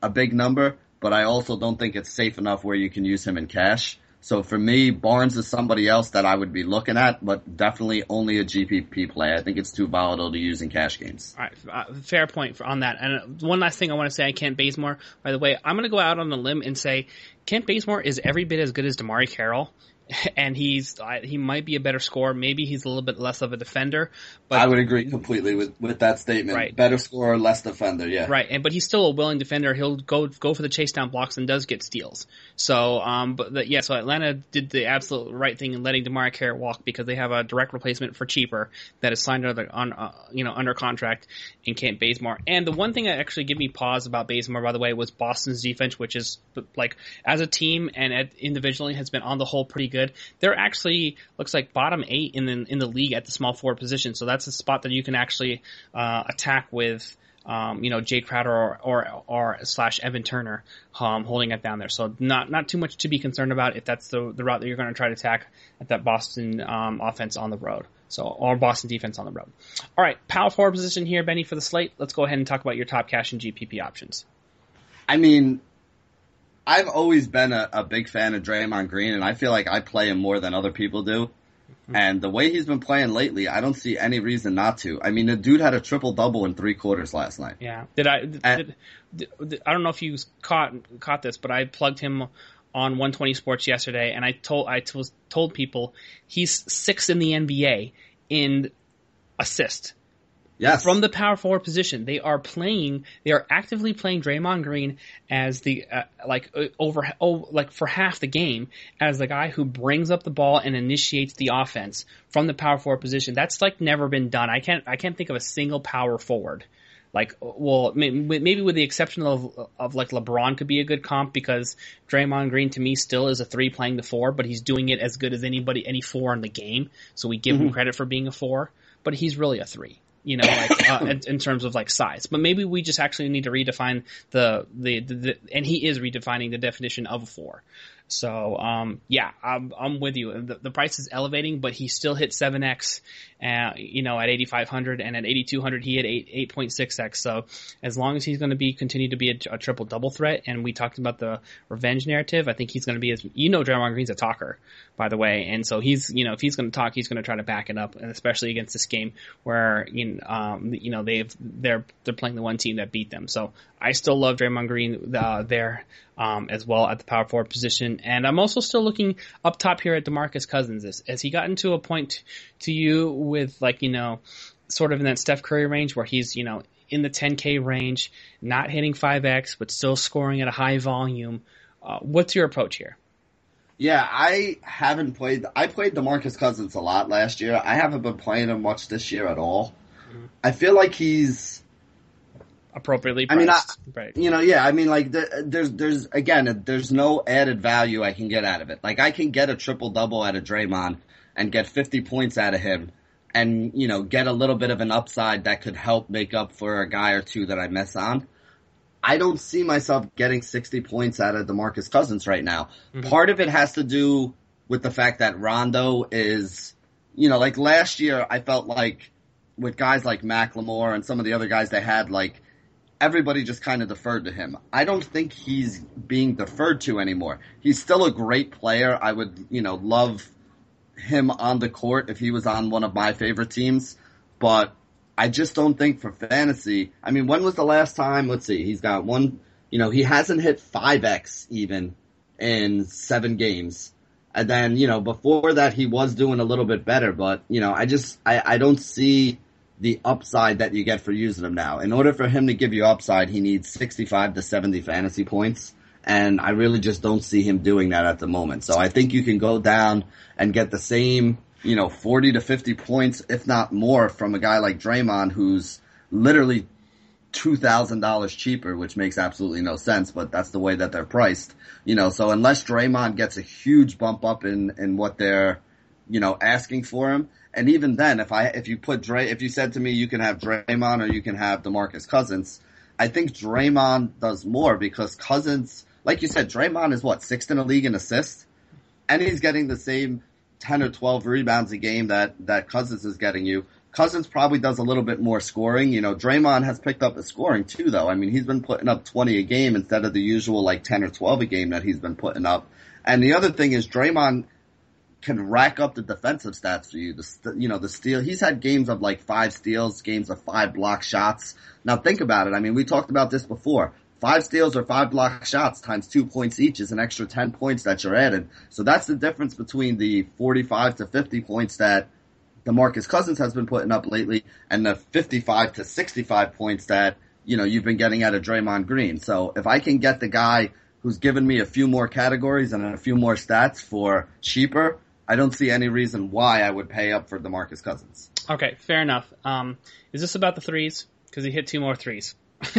[SPEAKER 2] a big number, but I also don't think it's safe enough where you can use him in cash. So for me, Barnes is somebody else that I would be looking at, but definitely only a GPP play. I think it's too volatile to use in cash games.
[SPEAKER 1] All right, uh, fair point on that. And uh, one last thing I want to say, I Kent Bazemore. By the way, I'm going to go out on a limb and say Kent Bazemore is every bit as good as DeMarre Carroll. and he's he might be a better scorer. Maybe he's a little bit less of a defender. But
[SPEAKER 2] I would agree completely with, with that statement.
[SPEAKER 1] Right.
[SPEAKER 2] Better scorer, less defender. Yeah.
[SPEAKER 1] Right. And but he's still a willing defender. He'll go go for the chase down blocks and does get steals. So um but the, yeah so Atlanta did the absolute right thing in letting DeMarre Carroll walk because they have a direct replacement for cheaper that is signed under on uh, you know under contract in Kent Bazemore. And the one thing that actually gave me pause about Bazemore by the way was Boston's defense, which is like as a team and at, individually has been on the whole pretty good. They're actually looks like bottom eight in the in the league at the small forward position. So that's a spot that you can actually uh, attack with. Um, you know, Jae Crowder or, or, or slash Evan Turner, um, holding it down there. So not, not too much to be concerned about if that's the, the route that you're going to try to attack at that Boston, um, offense on the road. So, or Boston defense on the road. All right. Power forward position here, Benny, for the slate. Let's go ahead and talk about your top cash and GPP options.
[SPEAKER 2] I mean, I've always been a, a big fan of Draymond Green, and I feel like I play him more than other people do. Mm-hmm. And the way he's been playing lately, I don't see any reason not to. I mean, the dude had a triple double in three quarters last night.
[SPEAKER 1] Yeah. Did I? Did, and, did, did, I don't know if you caught caught this, but I plugged him on 120 Sports yesterday, and I told I was told people he's sixth in the NBA in assist.
[SPEAKER 2] Yes.
[SPEAKER 1] From the power forward position, they are playing. They are actively playing Draymond Green as the uh, like uh, over oh like for half the game as the guy who brings up the ball and initiates the offense from the power forward position. That's like never been done. I can't I can't think of a single power forward. Like, well, maybe with the exception of of like LeBron could be a good comp because Draymond Green to me still is a three playing the four, but he's doing it as good as anybody any four in the game. So we give mm-hmm. him credit for being a four, but he's really a three you know, like uh, in, in, terms of like size. But maybe we just actually need to redefine the, the, the, the and he is redefining the definition of a four. So um, yeah, I'm, I'm with you. The, the, price is elevating, but he still hit 7x, uh, you know, at 8500 and at 8200 he hit 8 8.6x. So as long as he's going to be continue to be a, a, triple double threat, and we talked about the revenge narrative, I think he's going to be as you know, Draymond Green's a talker, by the way, and so he's you know if he's going to talk, he's going to try to back it up, and especially against this game where you know, um, you know they've they're they're playing the one team that beat them. So I still love Draymond Green uh, there um, as well at the power forward position. And I'm also still looking up top here at DeMarcus Cousins. As, has he gotten to a point to you with like, you know, sort of in that Steph Curry range where he's, you know, in the 10K range, not hitting 5X, but still scoring at a high volume. Uh, what's your approach here?
[SPEAKER 2] Yeah, I haven't played. I played DeMarcus Cousins a lot last year. I haven't been playing him much this year at all. Mm-hmm. I feel like he's
[SPEAKER 1] appropriately priced. I mean, I, right.
[SPEAKER 2] you know, yeah, I mean, like, there's, there's, again, there's no added value I can get out of it. Like, I can get a triple double out of Draymond and get 50 points out of him and, you know, get a little bit of an upside that could help make up for a guy or two that I miss on. I don't see myself getting 60 points out of DeMarcus Cousins right now. Mm-hmm. Part of it has to do with the fact that Rondo is, you know, like last year I felt like with guys like McLemore and some of the other guys they had, like, everybody just kind of deferred to him. I don't think he's being deferred to anymore. He's still a great player. I would, you know, love him on the court if he was on one of my favorite teams, but I just don't think for fantasy. I mean, when was the last time? Let's see. He's got one, you know, he hasn't hit 5x even in seven games. And then, you know, before that he was doing a little bit better, but, you know, I just, I, I don't see the upside that you get for using him now. In order for him to give you upside, he needs 65 to 70 fantasy points. And I really just don't see him doing that at the moment. So I think you can go down and get the same, you know, 40 to 50 points, if not more, from a guy like Draymond, who's literally $2,000 cheaper, which makes absolutely no sense, but that's the way that they're priced. You know, so unless Draymond gets a huge bump up in, in what they're, you know, asking for him, and even then, if I if you put Dray, if you said to me you can have Draymond or you can have DeMarcus Cousins, I think Draymond does more because Cousins, like you said, Draymond is what sixth in the league in assists, and he's getting the same ten or twelve rebounds a game that that Cousins is getting you. Cousins probably does a little bit more scoring. You know, Draymond has picked up the scoring too, though. I mean, he's been putting up 20 a game instead of the usual like 10 or 12 a game that he's been putting up. And the other thing is Draymond can rack up the defensive stats for you. The you know the steal. He's had games of like five steals, games of five block shots. Now think about it. I mean, we talked about this before. Five steals or five block shots times two points each is an extra 10 points that you're adding. So that's the difference between the 45 to 50 points that DeMarcus Cousins has been putting up lately and the 55 to 65 points that, you know, you've been getting out of Draymond Green. So if I can get the guy who's given me a few more categories and a few more stats for cheaper, I don't see any reason why I would pay up for DeMarcus Cousins.
[SPEAKER 1] Okay, fair enough. Um, is this about the threes? Because he hit two more threes.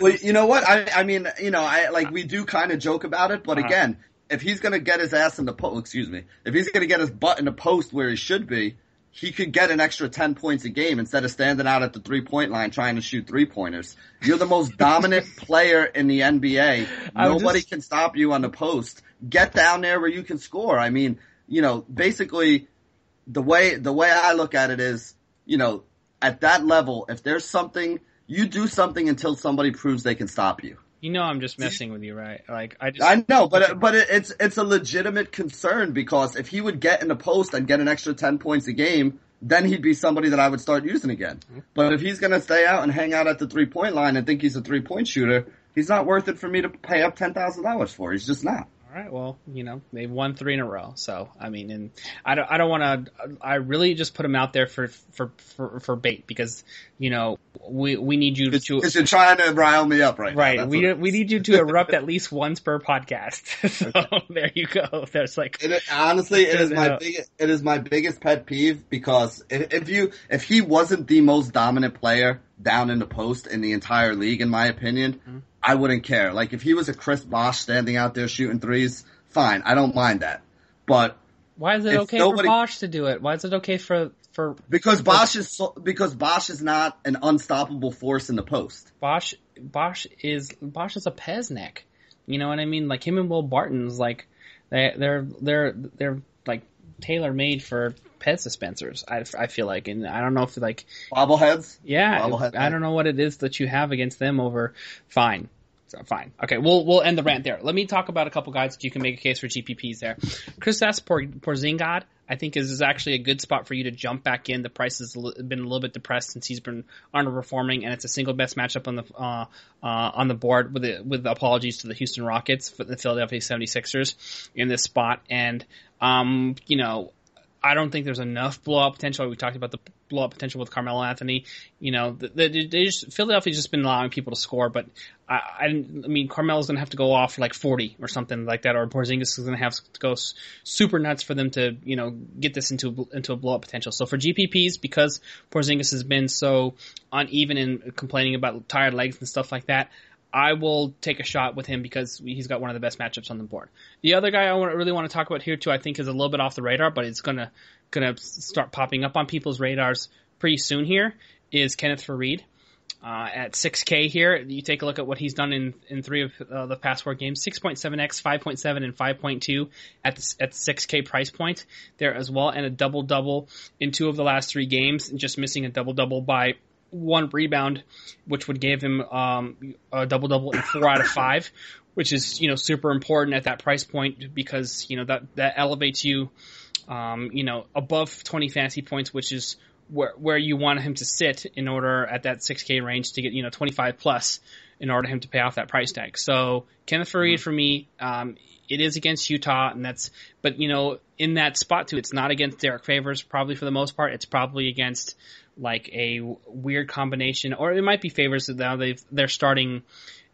[SPEAKER 2] well, you know what? I, I mean, you know, I like we do kind of joke about it, but uh-huh. again, if he's gonna get his ass in the post, excuse me, if he's gonna get his butt in the post where he should be, he could get an extra 10 points a game instead of standing out at the three point line trying to shoot three pointers. You're the most dominant player in the NBA. Nobody just... can stop you on the post. Get down there where you can score. I mean, you know, basically the way, the way I look at it is, you know, at that level, if there's something, you do something until somebody proves they can stop you.
[SPEAKER 1] You know, I'm just messing with you, right? Like I just.
[SPEAKER 2] I know, but but it's it's a legitimate concern because if he would get in the post and get an extra ten points a game, then he'd be somebody that I would start using again.
[SPEAKER 1] Mm-hmm.
[SPEAKER 2] But if he's gonna stay out and hang out at the three point line and think he's a three point shooter, he's not worth it for me to pay up ten thousand dollars for. He's just not.
[SPEAKER 1] Right. Well, you know, they've won three in a row. So, I mean, and I don't, I don't want to, I really just put them out there for, for, for, for bait because, you know, we, we need you to,
[SPEAKER 2] Because you're trying to rile me up right
[SPEAKER 1] right.
[SPEAKER 2] That's
[SPEAKER 1] We, we need you to erupt at least once per podcast. so there you go. There's like,
[SPEAKER 2] It, honestly, it is my biggest. It is my biggest pet peeve because if, if you if he wasn't the most dominant player down in the post in the entire league, in my opinion,
[SPEAKER 1] Mm-hmm.
[SPEAKER 2] I wouldn't care. Like if he was a Chris Bosh standing out there shooting threes, fine, I don't mind that. But
[SPEAKER 1] why is it okay
[SPEAKER 2] nobody-
[SPEAKER 1] for Bosh to do it? Why is it okay for, for
[SPEAKER 2] because Bosh is so, because Bosh is not an unstoppable force in the post.
[SPEAKER 1] Bosh Bosh is Bosh is a Peznek. You know what I mean? Like him and Will Barton's like they they're they're they're tailor made for pet dispensers. I, I feel like, and I don't know if like
[SPEAKER 2] Bobbleheads.
[SPEAKER 1] yeah,
[SPEAKER 2] Bobblehead
[SPEAKER 1] I don't know what it is that you have against them over. Fine. So fine. Okay, we'll we'll end the rant there. Let me talk about a couple guys that you can make a case for GPPs there. Kristaps Por- Porzingis, I think is, is actually a good spot for you to jump back in. The price has been a little bit depressed since he's been underperforming, and it's a single best matchup on the uh, uh, on the board. With the, with apologies to the Houston Rockets, for the Philadelphia 76ers in this spot, and um, you know, I don't think there's enough blowout potential. We talked about the blowout potential with Carmelo Anthony. You know, the, the, they just Philadelphia's just been allowing people to score, but I, I, I mean, Carmelo's going to have to go off for like 40 or something like that, or Porzingis is going to have to go super nuts for them to, you know, get this into into a blowout potential. So for GPPs, because Porzingis has been so uneven and complaining about tired legs and stuff like that. I will take a shot with him because he's got one of the best matchups on the board. The other guy I really want to talk about here too, I think is a little bit off the radar, but it's gonna gonna start popping up on people's radars pretty soon. Here is Kenneth Faried. Uh, at 6K here, you take a look at what he's done in, in three of uh, the past four games: 6.7x, 5.7, and 5.2 at the, at 6K price point there as well, and a double double in two of the last three games, just missing a double double by one rebound, which would give him um, a double double in four out of five, which is you know super important at that price point because you know that that elevates you, um, you know above 20 fantasy points, which is where where you want him to sit in order at that 6K range to get you know 25 plus in order for him to pay off that price tag. So Kenneth Faried for me, um, it is against Utah, and that's but you know in that spot too, it's not against Derrick Favors probably for the most part. It's probably against like a weird combination, or it might be Favors now they've they're starting.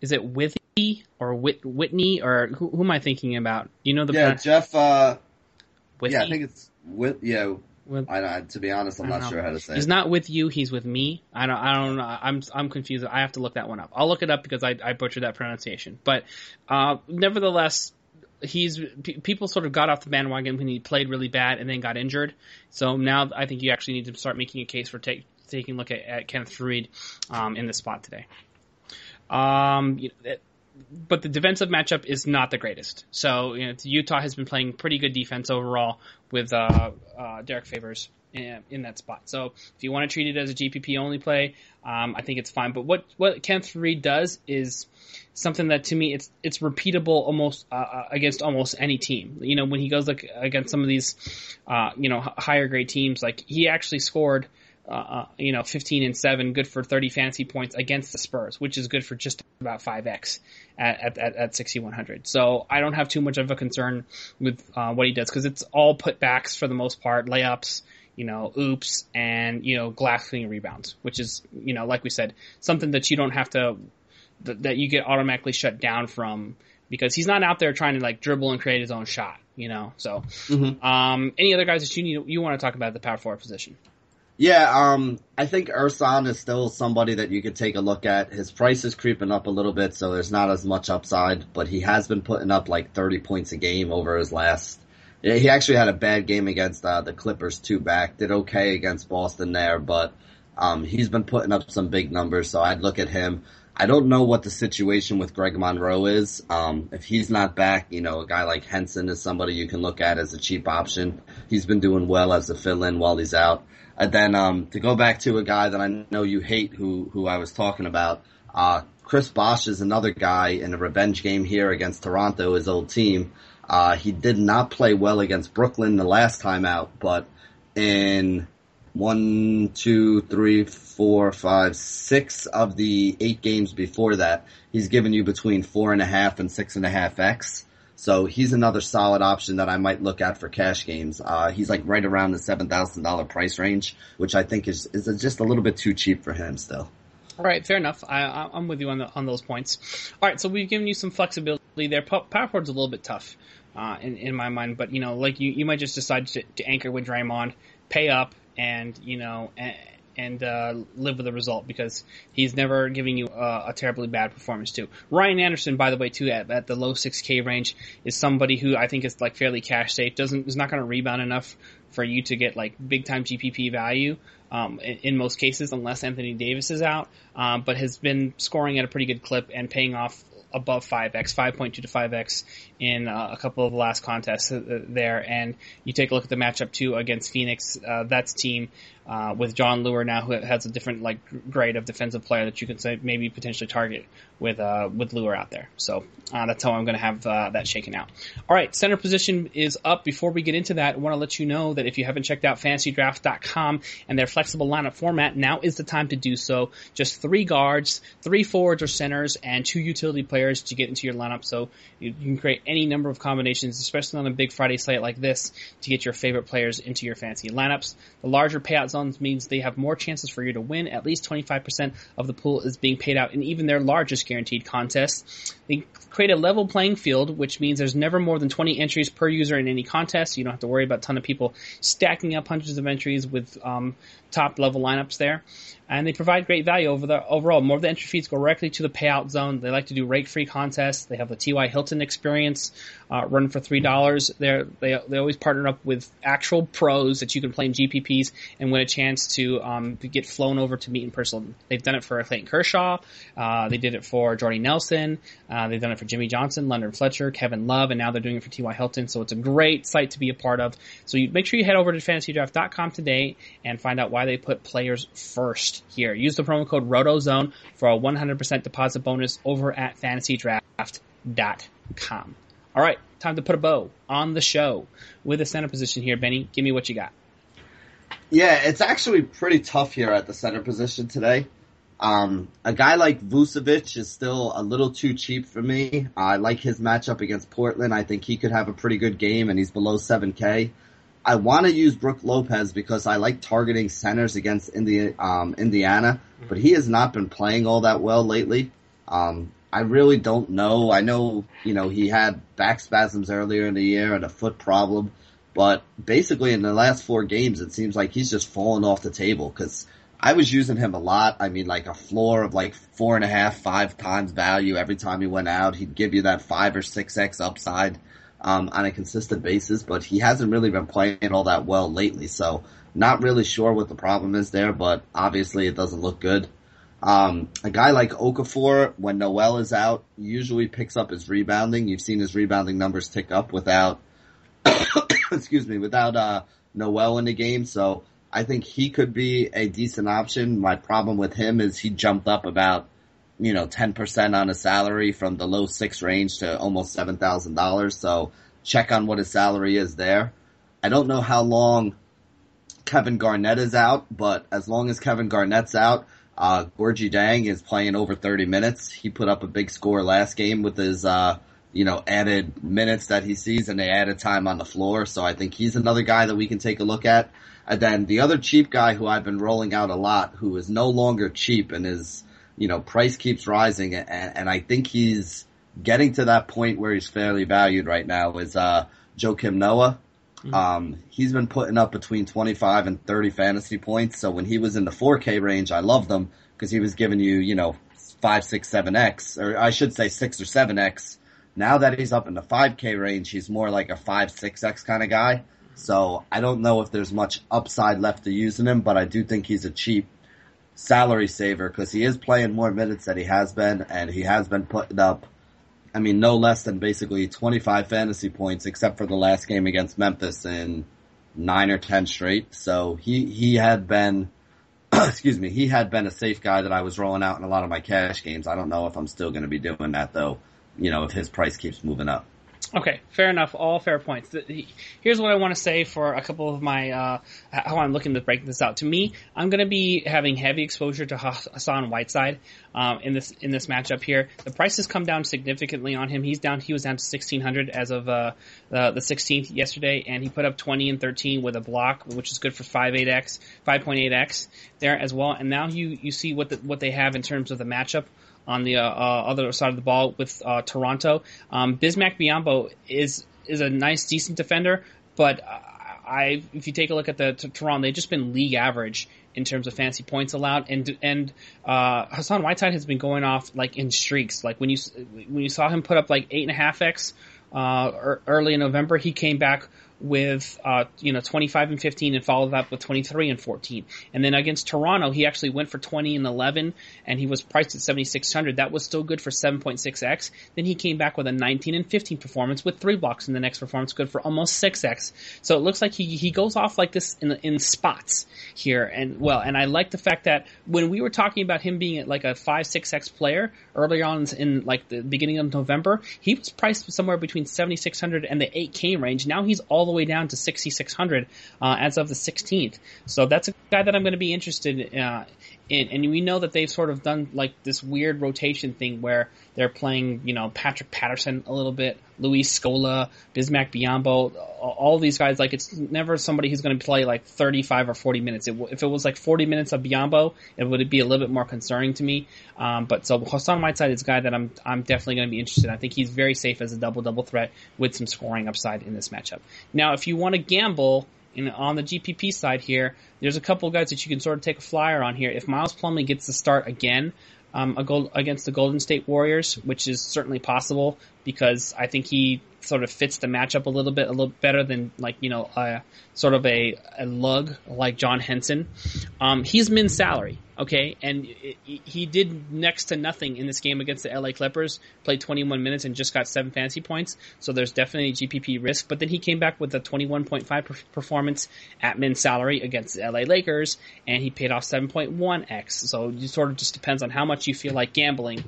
[SPEAKER 1] Is it Withey or Whit, Whitney or who, who am I thinking about? You know the
[SPEAKER 2] Yeah, Jeff. Uh, yeah, I think it's with yeah.
[SPEAKER 1] With-
[SPEAKER 2] I, I to be honest, I'm not
[SPEAKER 1] know.
[SPEAKER 2] sure how to say.
[SPEAKER 1] He's
[SPEAKER 2] it.
[SPEAKER 1] not with you. He's with me. I don't. I don't know. I'm. I'm confused. I have to look that one up. I'll look it up because I, I butchered that pronunciation. But uh, nevertheless, he's pe- people sort of got off the bandwagon when he played really bad and then got injured. So now I think you actually need to start making a case for take, taking a look at, at Kenneth Faried um, in the spot today. Um, you know, it- but the defensive matchup is not the greatest. So you know, Utah has been playing pretty good defense overall with uh, uh, Derrick Favors in, that spot. So if you want to treat it as a GPP only play, um, I think it's fine. But what what Kenneth Faried does is something that to me it's it's repeatable almost uh, uh, against almost any team. You know, when he goes like against some of these uh, you know higher grade teams, like he actually scored. Uh, uh, you know, 15 and 7, good for 30 fantasy points against the Spurs, which is good for just about 5x at, at, at 6,100. So I don't have too much of a concern with uh, what he does because it's all putbacks for the most part, layups, you know, oops, and, you know, glass cleaning rebounds, which is, you know, like we said, something that you don't have to, that, that you get automatically shut down from because he's not out there trying to like dribble and create his own shot, you know. So, um, any other guys that you need, you want to talk about at the power forward position?
[SPEAKER 2] Yeah, um, I think Ersan is still somebody that you could take a look at. His price is creeping up a little bit, so there's not as much upside, but he has been putting up like 30 points a game over his last. Yeah, He actually had a bad game against uh, the Clippers two back. Did okay against Boston there, but um, he's been putting up some big numbers, so I'd look at him. I don't know what the situation with Greg Monroe is. Um, if he's not back, you know, a guy like Henson is somebody you can look at as a cheap option. He's been doing well as a fill-in while he's out. And then um, to go back to a guy that I know you hate, who who I was talking about, uh, Chris Bosh is another guy in a revenge game here against Toronto, his old team. Uh, he did not play well against Brooklyn the last time out, but in one, two, three, four, five, six of the eight games before that, he's given you between four and a half and six and a half X. So he's another solid option that I might look at for cash games. Uh, he's like right around the seven thousand dollar price range, which I think is is just a little bit too cheap for him still.
[SPEAKER 1] All right, fair enough. I, am with you on the, on those points. All right, so we've given you some flexibility there. Power forward's a little bit tough uh, in in my mind, but you know, like you, you might just decide to, to anchor with Draymond, pay up, and you know, and, and uh, live with the result because he's never giving you a, a, terribly bad performance too. Ryan Anderson, by the way, too at, at the low 6K range, is somebody who I think is like fairly cash safe. Doesn't is not going to rebound enough for you to get like big time GPP value. Um, in, in, most cases, unless Anthony Davis is out, um, but has been scoring at a pretty good clip and paying off above 5x, 5.2 to 5x in uh, a couple of the last contests uh, there. And you take a look at the matchup too against Phoenix. Uh, that's team uh, with Jon Leuer now, who has a different like grade of defensive player that you can say maybe potentially target with uh, with Leuer out there. So uh, that's how I'm going to have uh, that shaken out. All right, center position is up. Before we get into that, I want to let you know that if you haven't checked out FantasyDraft.com and their flexible lineup format, now is the time to do so. Just three guards, three forwards or centers, and two utility players to get into your lineup. So you, can create any number of combinations, especially on a big Friday slate like this, to get your favorite players into your fantasy lineups. The larger payout zones means they have more chances for you to win. At least 25% of the pool is being paid out in even their largest guaranteed contests. They create a level playing field, which means there's never more than 20 entries per user in any contest. You don't have to worry about a ton of people stacking up hundreds of entries with um, top level lineups there and they provide great value over the overall. More of the entry fees go directly to the payout zone. They like to do rate free contests. They have the T.Y. Hilton experience uh, run for three dollars. They they they always partner up with actual pros that you can play in GPPs and win a chance to um, get flown over to meet in person. They've done it for Clayton Kershaw. Uh, they did it for Jordy Nelson. Uh, they've done it for Jimmy Johnson, London Fletcher, Kevin Love, and now they're doing it for T.Y. Hilton. So it's a great site to be a part of. So you make sure you head over to fantasydraft.com today and find out why they put players first here. Use the promo code RotoZone for a 100% deposit bonus over at fantasydraft.com. All right, time to put a bow on the show with a center position here. Benny, give me what you got.
[SPEAKER 2] Yeah, it's actually pretty tough here at the center position today. Um, a guy like Vucevic is still a little too cheap for me. I like his matchup against Portland. I think he could have a pretty good game, and he's below 7K. I want to use Brook Lopez because I like targeting centers against Indi- um, Indiana, but he has not been playing all that well lately. Um, I really don't know. I know, you know, he had back spasms earlier in the year and a foot problem, but basically in the last four games, it seems like he's just fallen off the table because I was using him a lot. I mean, like a floor of like four and a half, five times value every time he went out. He'd give you that five or six X upside um, on a consistent basis, but he hasn't really been playing all that well lately. So not really sure what the problem is there, but obviously it doesn't look good. Um, a guy like Okafor, when Noel is out, usually picks up his rebounding. You've seen his rebounding numbers tick up without, excuse me, without, uh, Noel in the game. So I think he could be a decent option. My problem with him is he jumped up about you know, 10% on a salary from the low six range to almost $7,000. So check on what his salary is there. I don't know how long Kevin Garnett is out, but as long as Kevin Garnett's out, uh, Gorgui Dieng is playing over 30 minutes. He put up a big score last game with his, uh, you know, added minutes that he sees and they added time on the floor. So I think he's another guy that we can take a look at. And then the other cheap guy who I've been rolling out a lot, who is no longer cheap and is, you know, price keeps rising and, and I think he's getting to that point where he's fairly valued right now is, uh, Joakim Noah. Mm-hmm. Um, he's been putting up between 25 and 30 fantasy points. So when he was in the 4K range, I loved him because he was giving you, you know, 5, 6, 7X, or I should say 6 or 7X. Now that he's up in the 5K range, he's more like a 5, 6X kind of guy. So I don't know if there's much upside left to using him, but I do think he's a cheap salary saver because he is playing more minutes than he has been, and he has been putting up, I mean, no less than basically 25 fantasy points, except for the last game against Memphis in nine or ten straight. So he he had been excuse me, he had been a safe guy that I was rolling out in a lot of my cash games. I don't know if I'm still going to be doing that though. You know, if his price keeps moving up.
[SPEAKER 1] Okay, fair enough. All fair points. Here's what I want to say for a couple of my uh, how I'm looking to break this out. To me, I'm going to be having heavy exposure to Hassan Whiteside um, in this in this matchup here. The price has come down significantly on him. He's down. He was down to 1600 as of uh, the, the 16th yesterday, and he put up 20 and 13 with a block, which is good for 5.8x, 5.8x there as well. And now you you see what the, what they have in terms of the matchup on the uh, uh, other side of the ball with uh, Toronto. Um, Bismack Biyombo is is a nice, decent defender, but I if you take a look at the Toronto, they've just been league average in terms of fancy points allowed, and and uh, Hassan Whiteside has been going off like in streaks. Like when you when you saw him put up like eight and a half x uh, early in November, he came back with uh, you know 25 and 15 and followed up with 23 and 14. And then against Toronto, he actually went for 20 and 11 and he was priced at 7600. That was still good for 7.6x. Then he came back with a 19 and 15 performance with three blocks in the next performance, good for almost 6x. So it looks like he he goes off like this in in spots here. And well, and I like the fact that when we were talking about him being like a 5 6x player earlier on in like the beginning of November, he was priced somewhere between 7600 and the 8k range. Now he's all the way down to 6600 uh, as of the 16th. So that's a guy that I'm going to be interested uh, in. And we know that they've sort of done like this weird rotation thing where they're playing, you know, Patrick Patterson a little bit, Luis Scola, Bismack Biyombo, all these guys. Like it's never somebody who's going to play like 35 or 40 minutes. It, if it was like 40 minutes of Biyombo, it would be a little bit more concerning to me. Um, but so Hassan Whiteside is a guy that I'm I'm definitely going to be interested. in. I think he's very safe as a double double threat with some scoring upside in this matchup. Now, if you want to gamble and on the GPP side here, there's a couple guys that you can sort of take a flyer on here. If Miles Plumlee gets the start again um, gold, against the Golden State Warriors, which is certainly possible because I think he sort of fits the matchup a little bit, a little better than like you know, sort of a, a lug like John Henson. Um, he's min salary, okay, and it, he did next to nothing in this game against the LA Clippers. Played 21 minutes and just got seven fantasy points, so there's definitely GPP risk. But then he came back with a 21.5 performance at min salary against the LA Lakers, and he paid off 7.1x. So it sort of just depends on how much you feel like gambling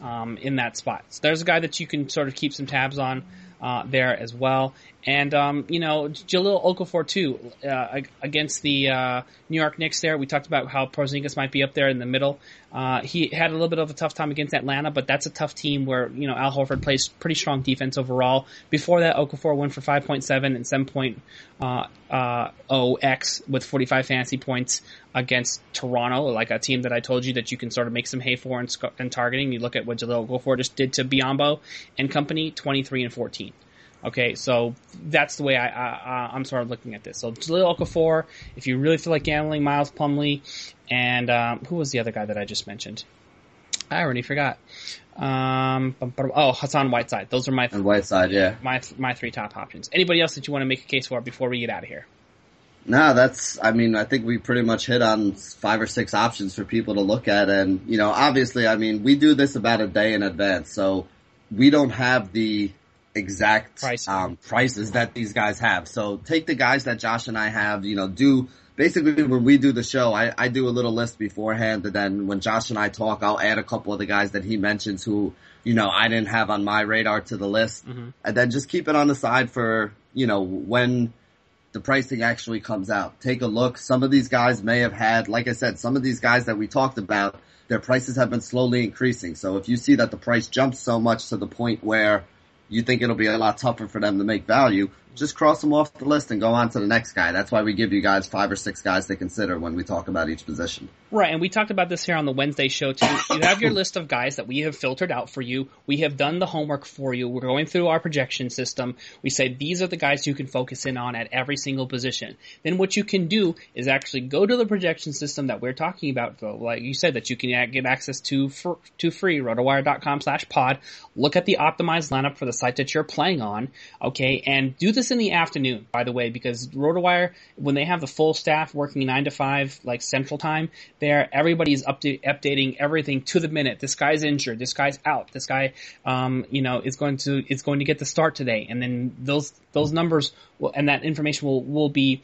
[SPEAKER 1] um, in that spot. So there's a guy that you can sort of keep some tabs on uh, there as well. And, um, you know, Jahlil Okafor too, uh, against the, uh, New York Knicks there. We talked about how Porzingis might be up there in the middle. Uh, he had a little bit of a tough time against Atlanta, but that's a tough team where, you know, Al Horford plays pretty strong defense overall. Before that, Okafor went for 5.7 and 7.0x uh, uh, with 45 fantasy points against Toronto, like a team that I told you that you can sort of make some hay for in, in targeting. You look at what Jahlil Okafor just did to Biyombo and company, 23 and 14. Okay, so that's the way I, I am sort of looking at this. So Jahlil Okafor, if you really feel like gambling, Miles Plumlee, and um, who was the other guy that I just mentioned? I already forgot. Um, oh, Hassan Whiteside. Those are my
[SPEAKER 2] th- and Whiteside, yeah,
[SPEAKER 1] my my three top options. Anybody else that you want to make a case for before we get out of here?
[SPEAKER 2] No, that's. I mean, I think we pretty much hit on five or six options for people to look at, and you know, obviously, I mean, we do this about a day in advance, so we don't have the exact Price. um, prices that these guys have. So take the guys that Josh and I have, you know, do basically when we do the show, I, I do a little list beforehand and then when Josh and I talk, I'll add a couple of the guys that he mentions who, you know, I didn't have on my radar to the list mm-hmm. and then just keep it on the side for, you know, when the pricing actually comes out. Take a look. Some of these guys may have had, like I said, some of these guys that we talked about, their prices have been slowly increasing. So if you see that the price jumps so much to the point where you think it'll be a lot tougher for them to make value, just cross them off the list and go on to the next guy. That's why we give you guys five or six guys to consider when we talk about each position.
[SPEAKER 1] Right, and we talked about this here on the Wednesday show too. You have your list of guys that we have filtered out for you. We have done the homework for you. We're going through our projection system. We say these are the guys you can focus in on at every single position. Then what you can do is actually go to the projection system that we're talking about, though, like you said, that you can get access to for, to free, rotowire.com slash pod. Look at the optimized lineup for the site that you're playing on, okay, and do this in the afternoon, by the way, because RotoWire, when they have the full staff working 9 to 5, like central time, there, everybody's update, updating everything to the minute. This guy's injured. This guy's out. This guy, um, you know, is going to, is going to get the start today. And then those, those numbers will, and that information will will be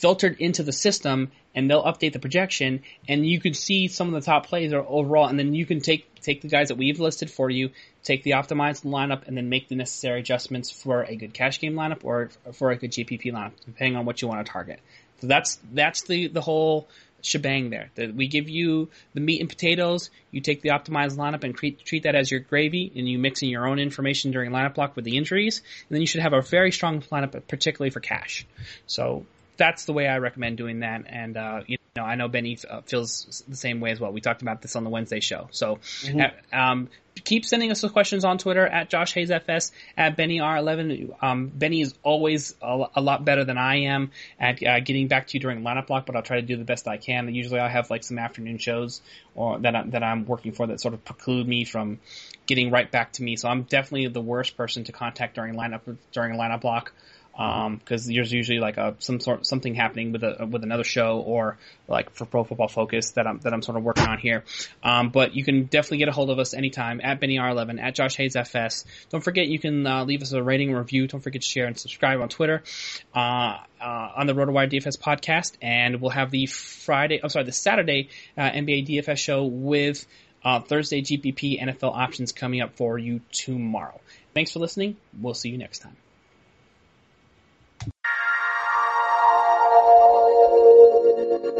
[SPEAKER 1] filtered into the system and they'll update the projection and you can see some of the top plays overall and then you can take take the guys that we've listed for you, take the optimized lineup and then make the necessary adjustments for a good cash game lineup or for a good GPP lineup, depending on what you want to target. So that's that's the the whole shebang there. That we give you the meat and potatoes, you take the optimized lineup and treat, treat that as your gravy, and you mix in your own information during lineup block with the injuries, and then you should have a very strong lineup, particularly for cash. So that's the way I recommend doing that. And uh, you know, I know Benny uh, feels the same way as well. We talked about this on the Wednesday show. So mm-hmm. uh, um, keep sending us the questions on Twitter at Josh Hayes FS at Benny R11. Um, Benny is always a, a, lot better than I am at uh, getting back to you during lineup block, but I'll try to do the best I can. Usually I have like some afternoon shows or that I, that I'm working for that sort of preclude me from getting right back to me. So I'm definitely the worst person to contact during lineup during lineup block because um, there's usually like a some sort something happening with a with another show or like for Pro Football Focus that I'm that I'm sort of working on here. Um, but you can definitely get a hold of us anytime at Benny R11 at Josh Hayes FS. Don't forget you can uh, leave us a rating and review. Don't forget to share and subscribe on Twitter. Uh, uh, on the RotoWire DFS podcast, and we'll have the Friday, I'm sorry, the Saturday uh, NBA DFS show with uh, Thursday GPP NFL options coming up for you tomorrow. Thanks for listening. We'll see you next time.